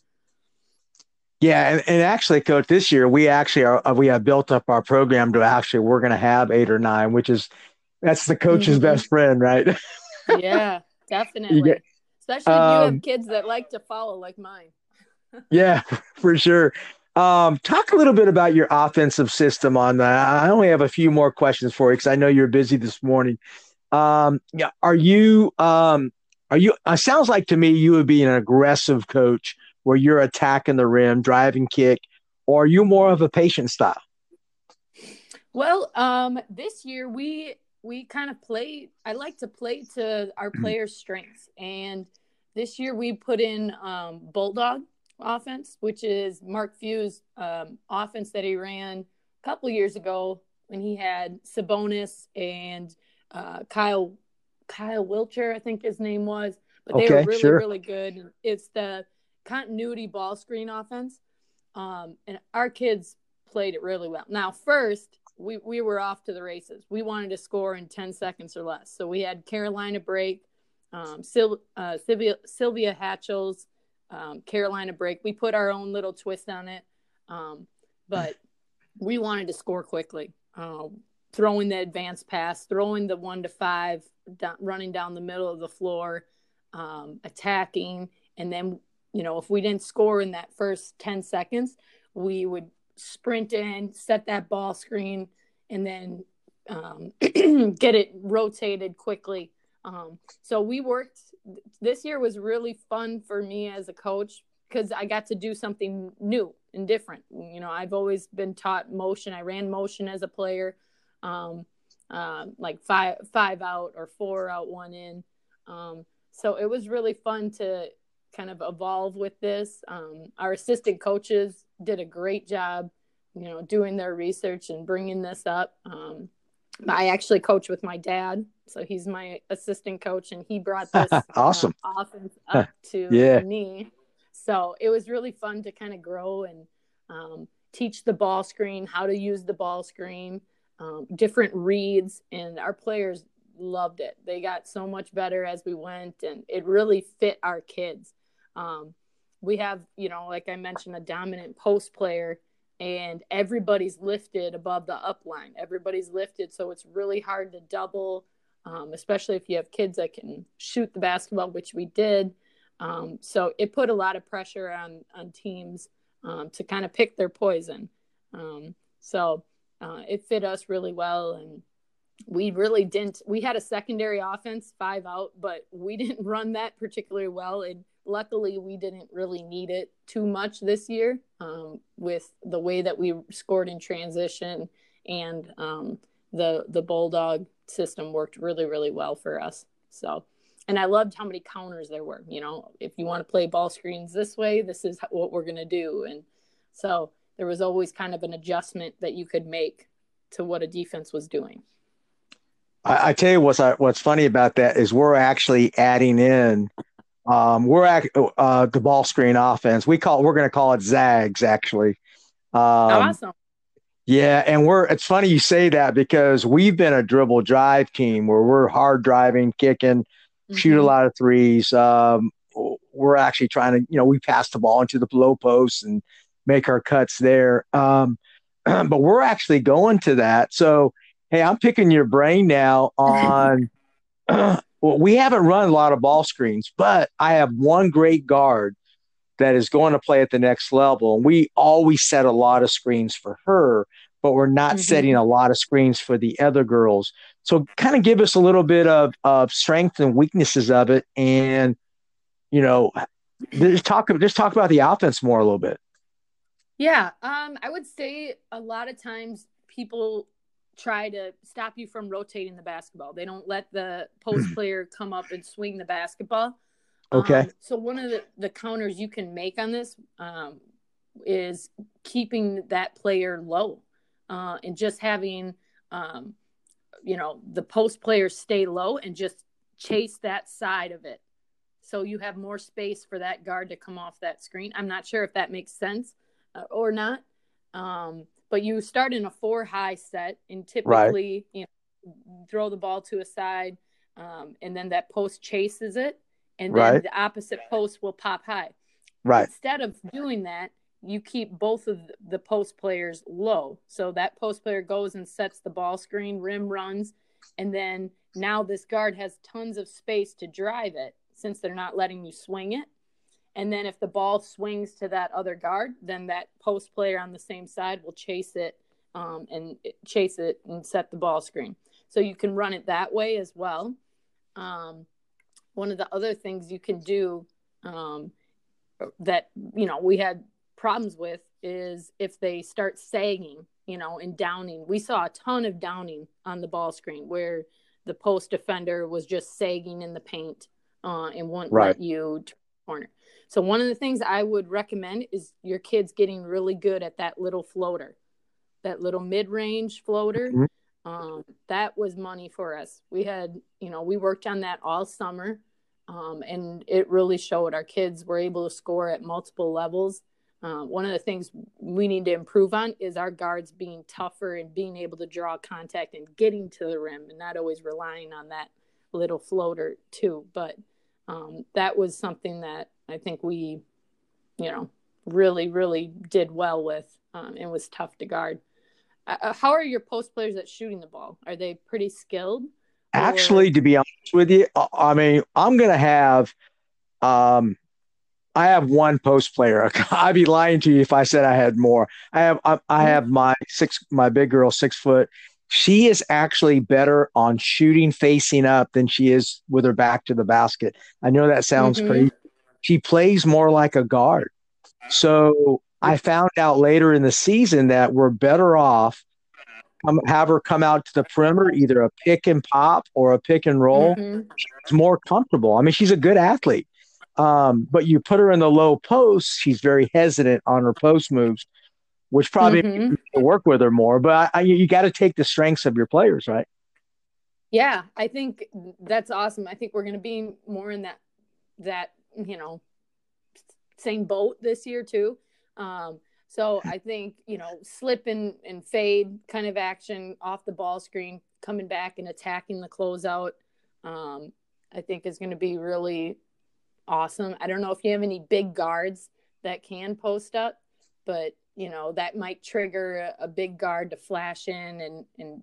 Speaker 3: Yeah, and, and actually, coach, this year we actually are uh, we have built up our program to actually we're going to have eight or nine, which is that's the coach's
Speaker 5: Mhm.
Speaker 3: best friend, right?
Speaker 5: yeah, definitely.
Speaker 3: get-
Speaker 5: Especially if you
Speaker 3: um,
Speaker 5: have kids that like to follow like mine.
Speaker 3: yeah, for sure. Um, talk a little bit about your offensive system on that. I only have a few more questions for you because I know you're busy this morning. Um, yeah, are you um, are you? It sounds like to me you would be an aggressive coach where you're attacking the rim, driving kick, or are you more of a patient style?
Speaker 5: Well, um, this year we we kind of play. I like to play to our players' strengths, and this year we put in um, bulldog offense, which is Mark Few's um, offense that he ran a couple years ago when he had Sabonis and uh, Kyle Kyle Wiltjer, I think his name was, but they were really
Speaker 3: sure.
Speaker 5: really good. It's the continuity ball screen offense, um, and our kids played it really well. Now, first we we were off to the races. We wanted to score in ten seconds or less, so we had Carolina break, um, Sil- uh, Sylvia Sylvia Hatchell's um, Carolina break. We put our own little twist on it, um, but we wanted to score quickly. Um, throwing the advanced pass, throwing the one to five, running down the middle of the floor, um, attacking, and then you know if we didn't score in that first ten seconds, we would sprint in, set that ball screen, and then um, get it rotated quickly. Um, so we worked. This year was really fun for me as a coach because I got to do something new and different. You know, I've always been taught motion. I ran motion as a player, um, uh, like five five out or four out, one in. Um, so it was really fun to kind of evolve with this. Um, our assistant coaches did a great job, you know, doing their research and bringing this up. Um, I actually coach with my dad, so he's my assistant coach, and he brought this
Speaker 3: Awesome.
Speaker 5: uh, offense up to
Speaker 3: Yeah.
Speaker 5: me. So it was really fun to kind of grow and um, teach the ball screen, how to use the ball screen, um, different reads, and our players loved it. They got so much better as we went, and it really fit our kids. Um, we have, you know, like I mentioned, a dominant post player and everybody's lifted above the up line. Everybody's lifted, so it's really hard to double, um, especially if you have kids that can shoot the basketball, which we did. Um, so it put a lot of pressure on on teams um, to kind of pick their poison. Um, so uh, it fit us really well, and we really didn't. We had a secondary offense, five out, but we didn't run that particularly well. And luckily, we didn't really need it too much this year um, with the way that we scored in transition and um, the the bulldog system worked really really well for us. So, and I loved how many counters there were. You know, if you want to play ball screens this way, this is what we're going to do. And so there was always kind of an adjustment that you could make to what a defense was doing.
Speaker 3: I, I tell you what's what's funny about that is we're actually adding in um, we're at uh, the ball screen offense. We call we're going to call it Zags actually. Um,
Speaker 5: awesome.
Speaker 3: Yeah, and we're it's funny you say that because we've been a dribble drive team where we're hard driving, kicking, mm-hmm. shoot a mm-hmm. lot of threes. Um, we're actually trying to, you know, we pass the ball into the low post and make our cuts there. Um, but we're actually going to that. So Hey, I'm picking your brain now on. well, we haven't run a lot of ball screens, but I have one great guard that is going to play at the next level. And we always set a lot of screens for her, but we're not mm-hmm. setting a lot of screens for the other girls. So kind of give us a little bit of, of strength and weaknesses of it. And, you know, just talk, just talk about the offense more a little bit.
Speaker 5: Yeah. Um, I would say a lot of times people try to stop you from rotating the basketball. They don't let the post player come up and swing the basketball.
Speaker 3: Okay.
Speaker 5: Um, so one of the, the counters you can make on this um, is keeping that player low uh, and just having, um, you know, the post players stay low and just chase that side of it. So you have more space for that guard to come off that screen. I'm not sure if that makes sense uh, or not. Um, but you start in a four high set and typically right. you know throw the ball to a side um, and then that post chases it and then right. the opposite post will pop high
Speaker 3: right
Speaker 5: instead of doing that you keep both of the post players low so that post player goes and sets the ball screen rim runs and then now this guard has tons of space to drive it since they're not letting you swing it and then if the ball swings to that other guard, then that post player on the same side will chase it um, and chase it and set the ball screen. So you can run it that way as well. Um, one of the other things you can do um, that you know we had problems with is if they start sagging, you know, and downing. We saw a ton of downing on the ball screen where the post defender was just sagging in the paint uh, and wouldn't right. let you turn corner. So one of the things I would recommend is your kids getting really good at that little floater, that little mid-range floater. Mm-hmm. Um, that was money for us. We had, you know, we worked on that all summer, um, and it really showed. Our kids were able to score at multiple levels. Uh, one of the things we need to improve on is our guards being tougher and being able to draw contact and getting to the rim, and not always relying on that little floater too. But um, that was something that I think we, you know, really, really did well with um, and was tough to guard. Uh, uh how are your post players at shooting the ball? Are they pretty skilled?
Speaker 3: Or... Actually, to be honest with you, I mean, I'm going to have, um, I have one post player. I'd be lying to you if I said I had more. I have, I, I mm-hmm. have my six, my big girl, six foot. She is actually better on shooting facing up than she is with her back to the basket. I know that sounds mm-hmm. crazy, she plays more like a guard. So I found out later in the season that we're better off um, have her come out to the perimeter, either a pick and pop or a pick and roll. Mm-hmm. She's more comfortable. I mean, she's a good athlete. Um, but you put her in the low post, she's very hesitant on her post moves, which probably mm-hmm. work with her more. But I, I, you got to take the strengths of your players, right?
Speaker 5: Yeah, I think that's awesome. I think we're going to be more in that that you know, same boat this year too. Um, so I think, you know, slip and, and fade kind of action off the ball screen, coming back and attacking the closeout, um, I think is going to be really awesome. I don't know if you have any big guards that can post up, but you know, that might trigger a, a big guard to flash in and, and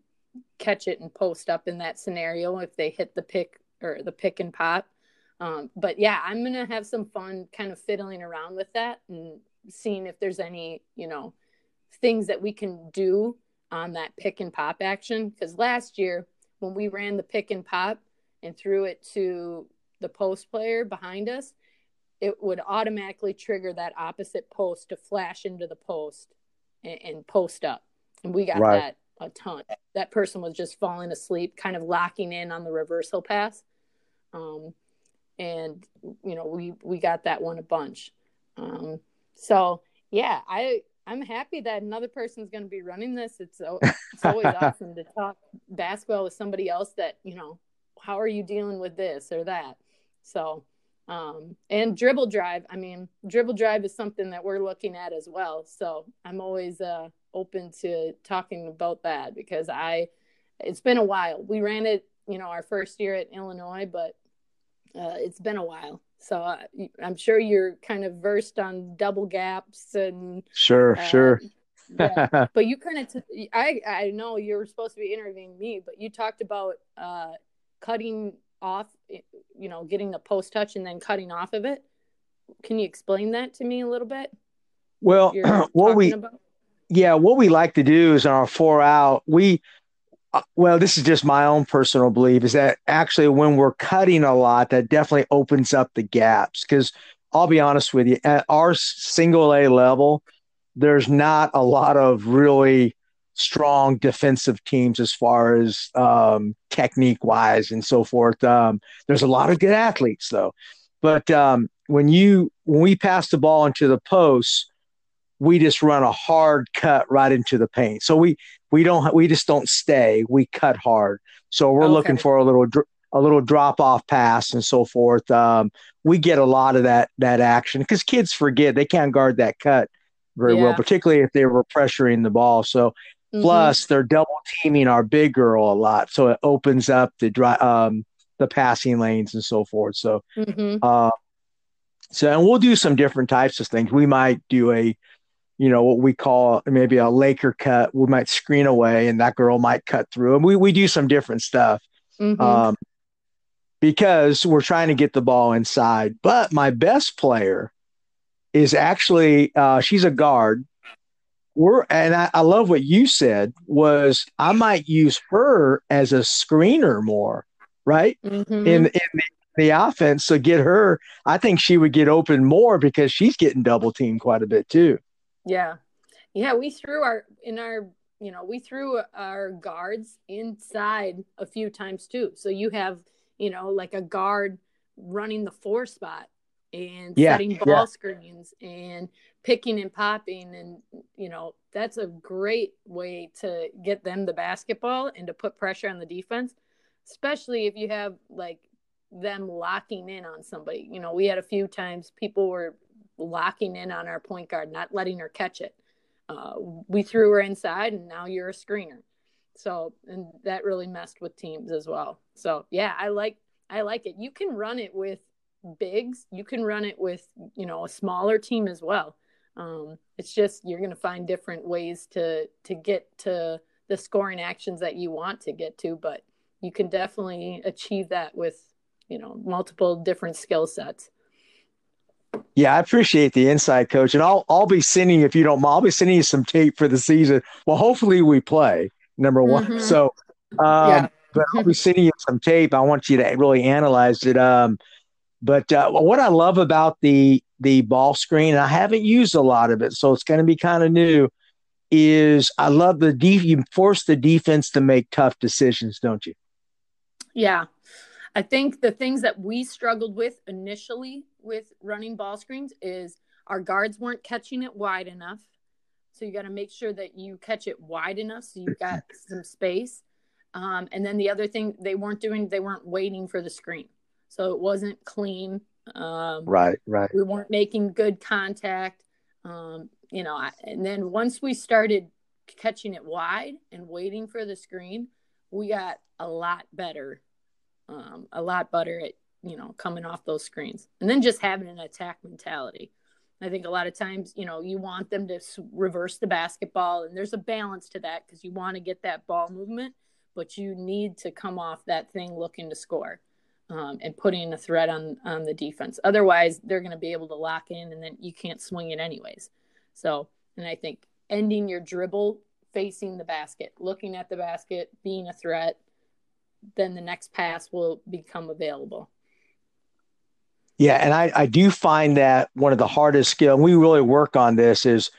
Speaker 5: catch it and post up in that scenario if they hit the pick or the pick and pop. Um, but yeah, I'm going to have some fun kind of fiddling around with that and seeing if there's any, you know, things that we can do on that pick and pop action. Because last year, when we ran the pick and pop and threw it to the post player behind us, it would automatically trigger that opposite post to flash into the post and, and post up. And we got right. that a ton. That person was just falling asleep, kind of locking in on the reversal pass. Um, and you know, we we got that one a bunch. Um, so yeah, I I'm happy that another person's going to be running this. It's it's always awesome to talk basketball with somebody else that you know. How are you dealing with this or that? So, um, and dribble drive. I mean, dribble drive is something that we're looking at as well. So I'm always uh, open to talking about that because I, it's been a while. We ran it, you know, our first year at Illinois, but uh, it's been a while. So uh, I'm sure you're kind of versed on double gaps and
Speaker 3: sure, uh, sure.
Speaker 5: yeah. But you kind of, t- I I know you were supposed to be interviewing me, but you talked about uh, cutting off, you know, getting the post touch and then cutting off of it. Can you explain that to me a little bit?
Speaker 3: Well, what we, about? yeah, what we like to do is on our four out, we well, this is just my own personal belief is that actually when we're cutting a lot, that definitely opens up the gaps. Because I'll be honest with you, at our single A level, there's not a lot of really strong defensive teams as far as um, technique wise and so forth. Um, there's a lot of good athletes though, but um, when you when we pass the ball into the post, we just run a hard cut right into the paint. So we we don't we just don't stay. We cut hard. So we're okay. looking for a little a little drop off pass and so forth. Um, we get a lot of that that action because kids forget they can't guard that cut very yeah. well, particularly if they were pressuring the ball. So mm-hmm. plus they're double teaming our big girl a lot, so it opens up the dry um, the passing lanes and so forth. So. Mm-hmm. Uh, so, and we'll do some different types of things. We might do a you know what we call maybe a Laker cut. We might screen away, and that girl might cut through, and we we do some different stuff mm-hmm. um, because we're trying to get the ball inside. But my best player is actually uh, she's a guard. We're and I, I love what you said was I might use her as a screener more, right? Mm-hmm. In in the, the offense, so get her. I think she would get open more because she's getting double teamed quite a bit too.
Speaker 5: Yeah. Yeah, we threw our in our you know, we threw our guards inside a few times too. So you have, you know, like a guard running the four spot and yeah, setting ball yeah. screens and picking and popping and you know, that's a great way to get them the basketball and to put pressure on the defense, especially if you have like them locking in on somebody. You know, we had a few times people were locking in on our point guard, not letting her catch it. Uh, we threw her inside, and now you're a screener. So, and that really messed with teams as well. So, yeah, I like I like it. You can run it with bigs. You can run it with you know a smaller team as well. Um, it's just you're going to find different ways to to get to the scoring actions that you want to get to, but you can definitely achieve that with you know multiple different skill sets.
Speaker 3: Yeah, I appreciate the insight, coach. And I'll I'll be sending if you don't mind, I'll be sending you some tape for the season. Well, hopefully we play number one. Mm-hmm. So um, yeah. but I'll be sending you some tape. I want you to really analyze it. Um, but uh, what I love about the the ball screen, I haven't used a lot of it, so it's going to be kind of new. Is I love the def- you force the defense to make tough decisions, don't you?
Speaker 5: Yeah, I think the things that we struggled with initially with running ball screens is our guards weren't catching it wide enough. So you got to make sure that you catch it wide enough so you've got some space. Um, and then the other thing they weren't doing, they weren't waiting for the screen. So it wasn't clean.
Speaker 3: Um, right, right.
Speaker 5: We weren't making good contact. Um, you know, and then once we started catching it wide and waiting for the screen, we got a lot better um, a lot better at you know coming off those screens and then just having an attack mentality I think a lot of times, you know, you want them to reverse the basketball, and there's a balance to that because you want to get that ball movement, but you need to come off that thing looking to score um, and putting a threat on on the defense. Otherwise, they're going to be able to lock in, and then you can't swing it anyways. So, and I think ending your dribble facing the basket, looking at the basket, being a threat, then the next pass will become available.
Speaker 3: Yeah, and I, I do find that one of the hardest skill, and we really work on this, is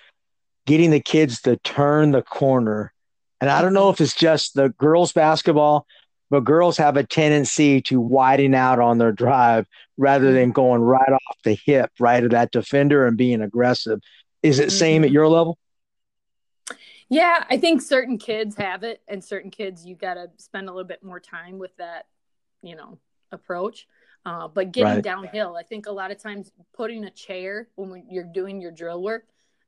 Speaker 3: getting the kids to turn the corner. And I don't know if it's just the girls' basketball, but girls have a tendency to widen out on their drive rather than going right off the hip, right of that defender and being aggressive. Is it same mm-hmm. at your level?
Speaker 5: Yeah, I think certain kids have it, and certain kids you got to spend a little bit more time with that, you know, approach. Uh, but getting right. downhill, I think a lot of times putting a chair when you're doing your drill work,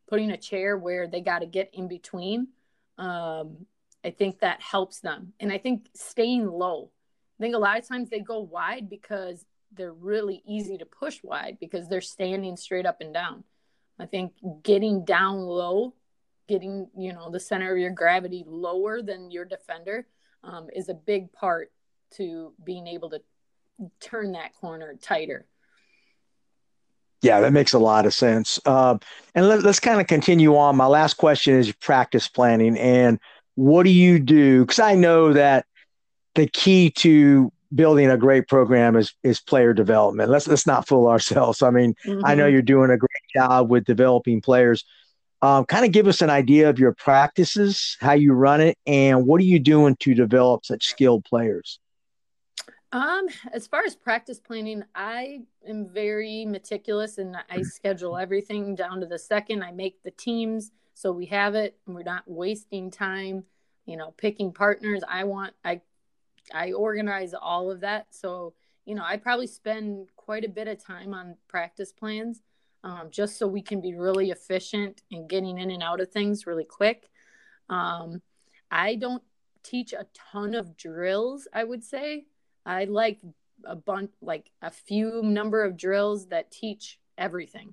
Speaker 5: putting a chair where they got to get in between, um, I think that helps them. And I think staying low. I think a lot of times they go wide because they're really easy to push wide because they're standing straight up and down. I think getting down low, getting you know the center of your gravity lower than your defender um, is a big part to being able to turn that corner tighter.
Speaker 3: Yeah, that makes a lot of sense. Uh, and let, us kind of continue on. My last question is practice planning. And what do you do? Because I know that the key to building a great program is is player development. Let's let's not fool ourselves. I mean, mm-hmm. I know mm-hmm. you're doing a great job with developing players. Um, kind of give us an idea of your practices, how you run it, and what are you doing to develop such skilled players?
Speaker 5: Um, as far as practice planning, I am very meticulous and I schedule everything down to the second. I make the teams so we have it and we're not wasting time, you know, picking partners. I want I I organize all of that. So, you know, I probably spend quite a bit of time on practice plans. Um, just so we can be really efficient in getting in and out of things really quick. Um, I don't teach a ton of drills, I would say. I like a bunch, like a few number of drills that teach everything.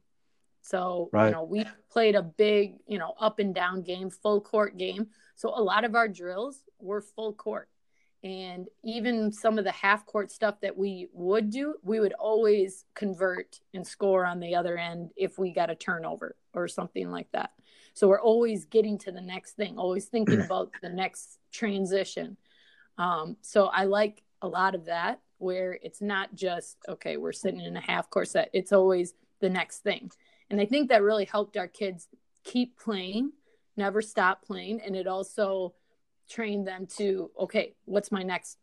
Speaker 5: So, right. you know, we played a big, you know, up and down game, full court game. So a lot of our drills were full court. And even some of the half court stuff that we would do, we would always convert and score on the other end if we got a turnover or something like that. So we're always getting to the next thing, always thinking about the next transition. Um, so I like a lot of that where it's not just okay we're sitting in a half court set. It's always the next thing. And i think that really helped our kids keep playing never stop playing. And it also trained them to okay what's my next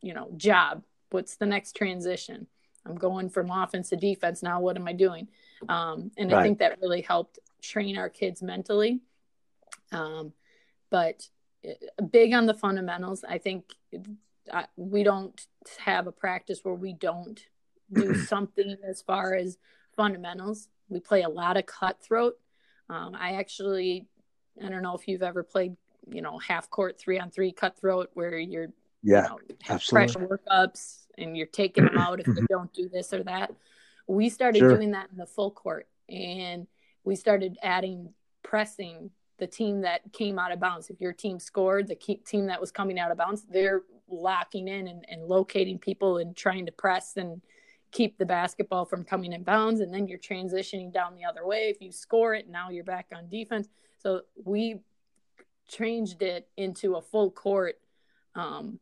Speaker 5: you know job? What's the next transition? I'm going from offense to defense now. What am i doing? Um, and right. i think that really helped train our kids mentally. Um, but uh, big on the fundamentals. I think I, we don't have a practice where we don't do something as far as fundamentals. We play a lot of cutthroat. Um, I actually, I don't know if you've ever played, you know, half court three on three cutthroat where you're,
Speaker 3: yeah,
Speaker 5: you know,
Speaker 3: absolutely.
Speaker 5: pressure workups and you're taking them out if they don't do this or that. We started sure. doing that in the full court and we started adding pressing the team that came out of bounds. If your team scored, the team that was coming out of bounds, they're locking in and, and locating people and trying to press and keep the basketball from coming in bounds. And then you're transitioning down the other way. If you score it, now you're back on defense. So we changed it into a full court um,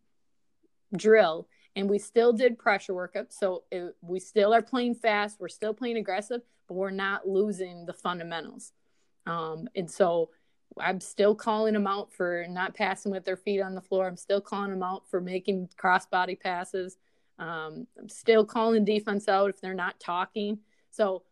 Speaker 5: drill. And we still did pressure workup. So it, we still are playing fast. We're still playing aggressive, but we're not losing the fundamentals. Um, and so I'm still calling them out for not passing with their feet on the floor. I'm still calling them out for making crossbody passes. Um, I'm still calling defense out if they're not talking. So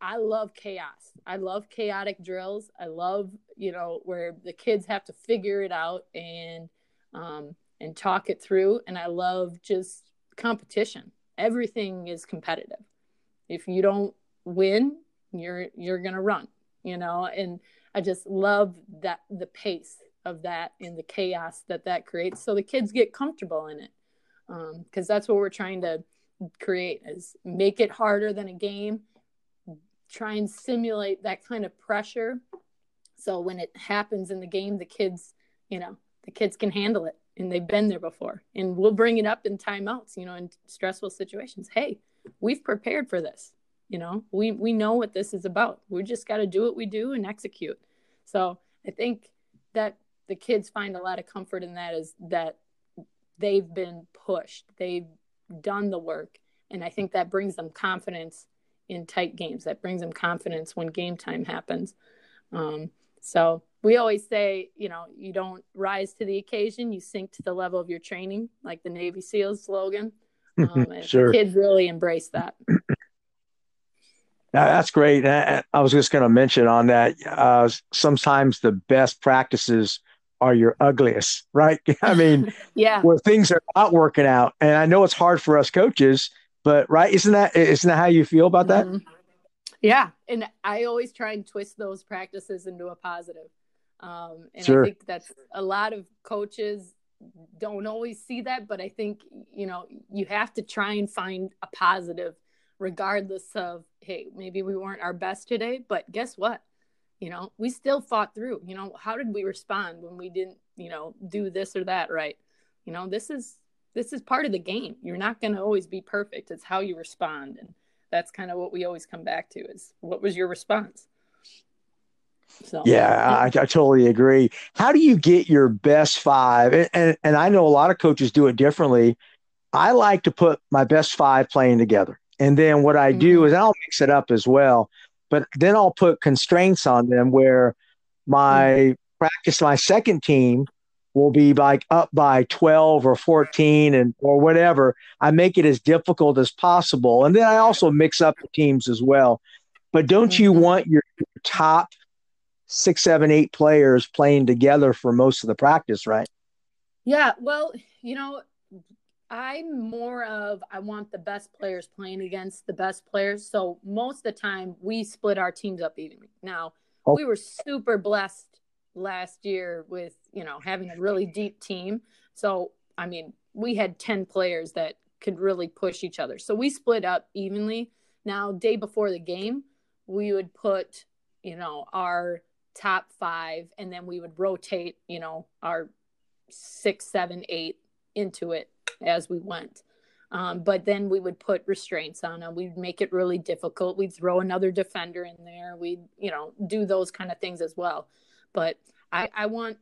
Speaker 5: I love chaos. I love chaotic drills. I love, you know, where the kids have to figure it out and um, and talk it through. And I love just competition. Everything is competitive. If you don't win, you're you're gonna run, you know, and I just love that the pace of that and the chaos that that creates. So the kids get comfortable in it because um, that's what we're trying to create is make it harder than a game try and simulate that kind of pressure. So when it happens in the game, the kids, you know, the kids can handle it and they've been there before. And we'll bring it up in timeouts, you know, in stressful situations. Hey, we've prepared for this. You know, we we know what this is about. We just got to do what we do and execute. So I think that the kids find a lot of comfort in that is that they've been pushed, they've done the work, and I think that brings them confidence in tight games. That brings them confidence when game time happens. Um, so we always say, you know, you don't rise to the occasion, you sink to the level of your training, like the Navy SEALs slogan. Um, sure. Kids really embrace that.
Speaker 3: that's great. I was just going to mention on that. Uh, sometimes the best practices are your ugliest, right? I mean,
Speaker 5: yeah,
Speaker 3: where things are not working out, and I know it's hard for us coaches, but right, isn't that isn't that how you feel about that? Mm-hmm.
Speaker 5: Yeah, and I always try and twist those practices into a positive. Um, and
Speaker 3: sure.
Speaker 5: I think that's a lot of coaches don't always see that, but I think you know you have to try and find a positive, regardless of hey, maybe we weren't our best today, but guess what? You know, we still fought through. You know, how did we respond when we didn't, you know, do this or that right? You know, this is this is part of the game. You're not going to always be perfect. It's how you respond, and that's kind of what we always come back to: is what was your response?
Speaker 3: So yeah, I, I, totally agree. How do you get your best five? And, and and I know a lot of coaches do it differently. I like to put my best five playing together, and then what I mm-hmm. do is I'll mix it up as well. But then I'll put constraints on them where my mm-hmm. practice, my second team will be like up by 12 or 14 and or whatever i make it as difficult as possible and then i also mix up the teams as well but don't you mm-hmm. want your top six, seven, eight players playing together for most of the practice, right?
Speaker 5: Yeah. Well, you know, I'm more of I want the best players playing against the best players. So most of the time we split our teams up evenly. Now oh. we were super blessed last year with, you know, having a really deep team. So I mean, we had 10 players that could really push each other. So we split up evenly. Now, day before the game, we would put, you know, our top five, and then we would rotate, you know, our six, seven, eight into it as we went. Um, but then we would put restraints on them. We'd make it really difficult. We'd throw another defender in there. We'd, you know, do those kind of things as well. But I, I want,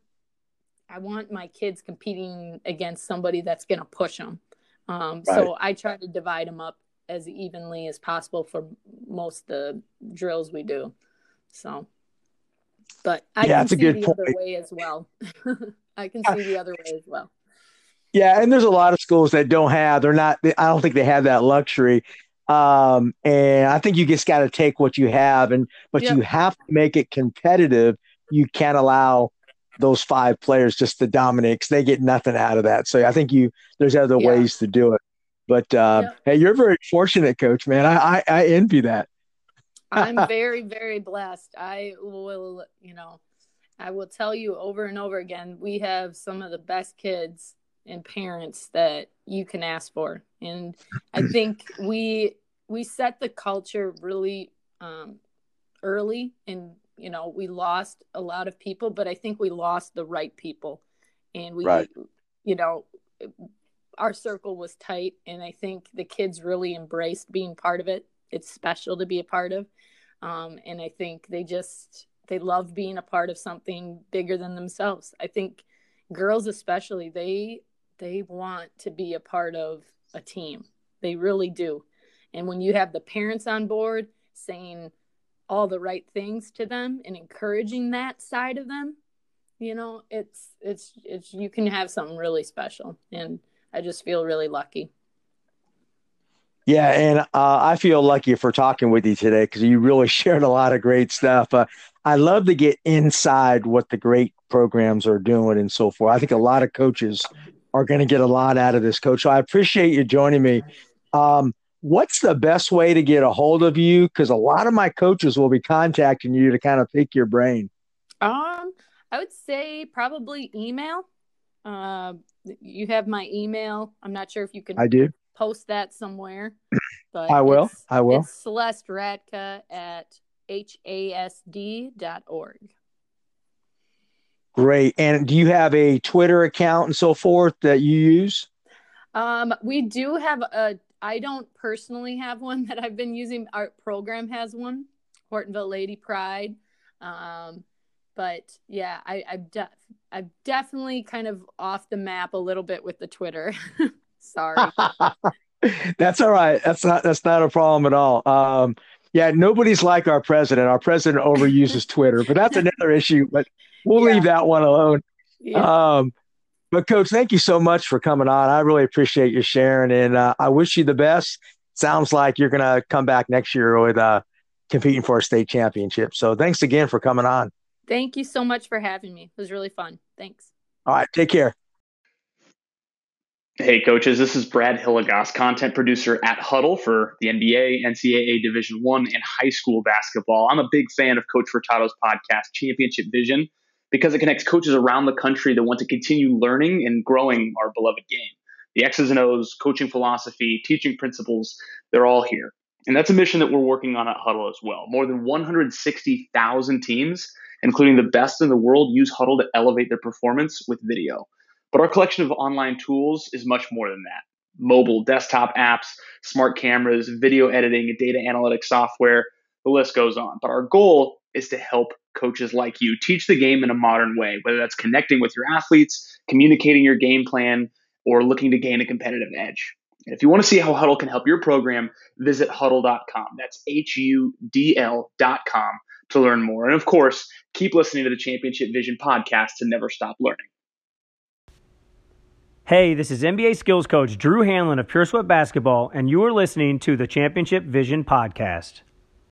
Speaker 5: I want my kids competing against somebody that's going to push them. Um, right. So I try to divide them up as evenly as possible for most the drills we do. So but I yeah, can see the point. other way as well. I can see the other way as well.
Speaker 3: Yeah, and there's a lot of schools that don't have. They're not. I don't think they have that luxury. Um, and I think you just got to take what you have, and but yep. you have to make it competitive. You can't allow those five players just to dominate because they get nothing out of that. So I think you there's other yeah. ways to do it. But uh, yep. hey, you're very fortunate, coach. Man, I, I, I envy that.
Speaker 5: I'm very, very blessed. I will, you know, I will tell you over and over again, we have some of the best kids and parents that you can ask for. And I think we we set the culture really um, early and you know, we lost a lot of people, but I think we lost the right people. And we right. you know, our circle was tight and I think the kids really embraced being part of it. It's special to be a part of um, and I think they just they love being a part of something bigger than themselves. I think girls especially they they want to be a part of a team. They really do. And when you have the parents on board saying all the right things to them and encouraging that side of them, you know, it's it's it's you can have something really special. And I just feel really lucky.
Speaker 3: Yeah, and uh, I feel lucky for talking with you today because you really shared a lot of great stuff. Uh, I love to get inside what the great programs are doing and so forth. I think a lot of coaches are going to get a lot out of this, coach. So I appreciate you joining me. Um, what's the best way to get a hold of you? Because a lot of my coaches will be contacting you to kind of pick your brain.
Speaker 5: Um, I would say probably email. Uh, you have my email. I'm not sure if you can.
Speaker 3: I do
Speaker 5: post that somewhere. But
Speaker 3: I will. I will.
Speaker 5: It's Celeste Ratka at hasd.org.
Speaker 3: Great. And do you have a Twitter account and so forth that you use?
Speaker 5: Um, we do have a. I don't personally have one that I've been using. Our program has one, Hortonville Lady Pride. Um, but yeah, I, I'm, def- I'm definitely kind of off the map a little bit with the Twitter. Sorry.
Speaker 3: that's all right. That's not that's not a problem at all. Um, yeah, nobody's like our president. Our president overuses Twitter, but that's another issue. But we'll
Speaker 5: Yeah.
Speaker 3: leave that one alone.
Speaker 5: Yeah.
Speaker 3: Um, but coach, thank you so much for coming on. I really appreciate you sharing, and uh, I wish you the best. Sounds like you're going to come back next year with uh, competing for a state championship. So thanks again for coming on.
Speaker 5: Thank you so much for having me. It was really fun. Thanks.
Speaker 3: All right, take care.
Speaker 8: Hey, coaches, this is Brad Hilligoss, content producer at Hudl for the NBA, NCAA Division One, and high school basketball. I'm a big fan of Coach Furtado's podcast, Championship Vision, because it connects coaches around the country that want to continue learning and growing our beloved game. The X's and O's, coaching philosophy, teaching principles, they're all here. And that's a mission that we're working on at Hudl as well. More than 160,000 teams, including the best in the world, use Hudl to elevate their performance with video. But our collection of online tools is much more than that. Mobile, desktop apps, smart cameras, video editing, and data analytics software, the list goes on. But our goal is to help coaches like you teach the game in a modern way, whether that's connecting with your athletes, communicating your game plan, or looking to gain a competitive edge. And if you want to see how Hudl can help your program, visit hudl.com. That's H U D L.com to learn more. And of course, keep listening to the Championship Vision podcast to never stop learning.
Speaker 6: Hey, this is NBA skills coach Drew Hanlen of Pure Sweat Basketball, and you are listening to the Championship Vision Podcast.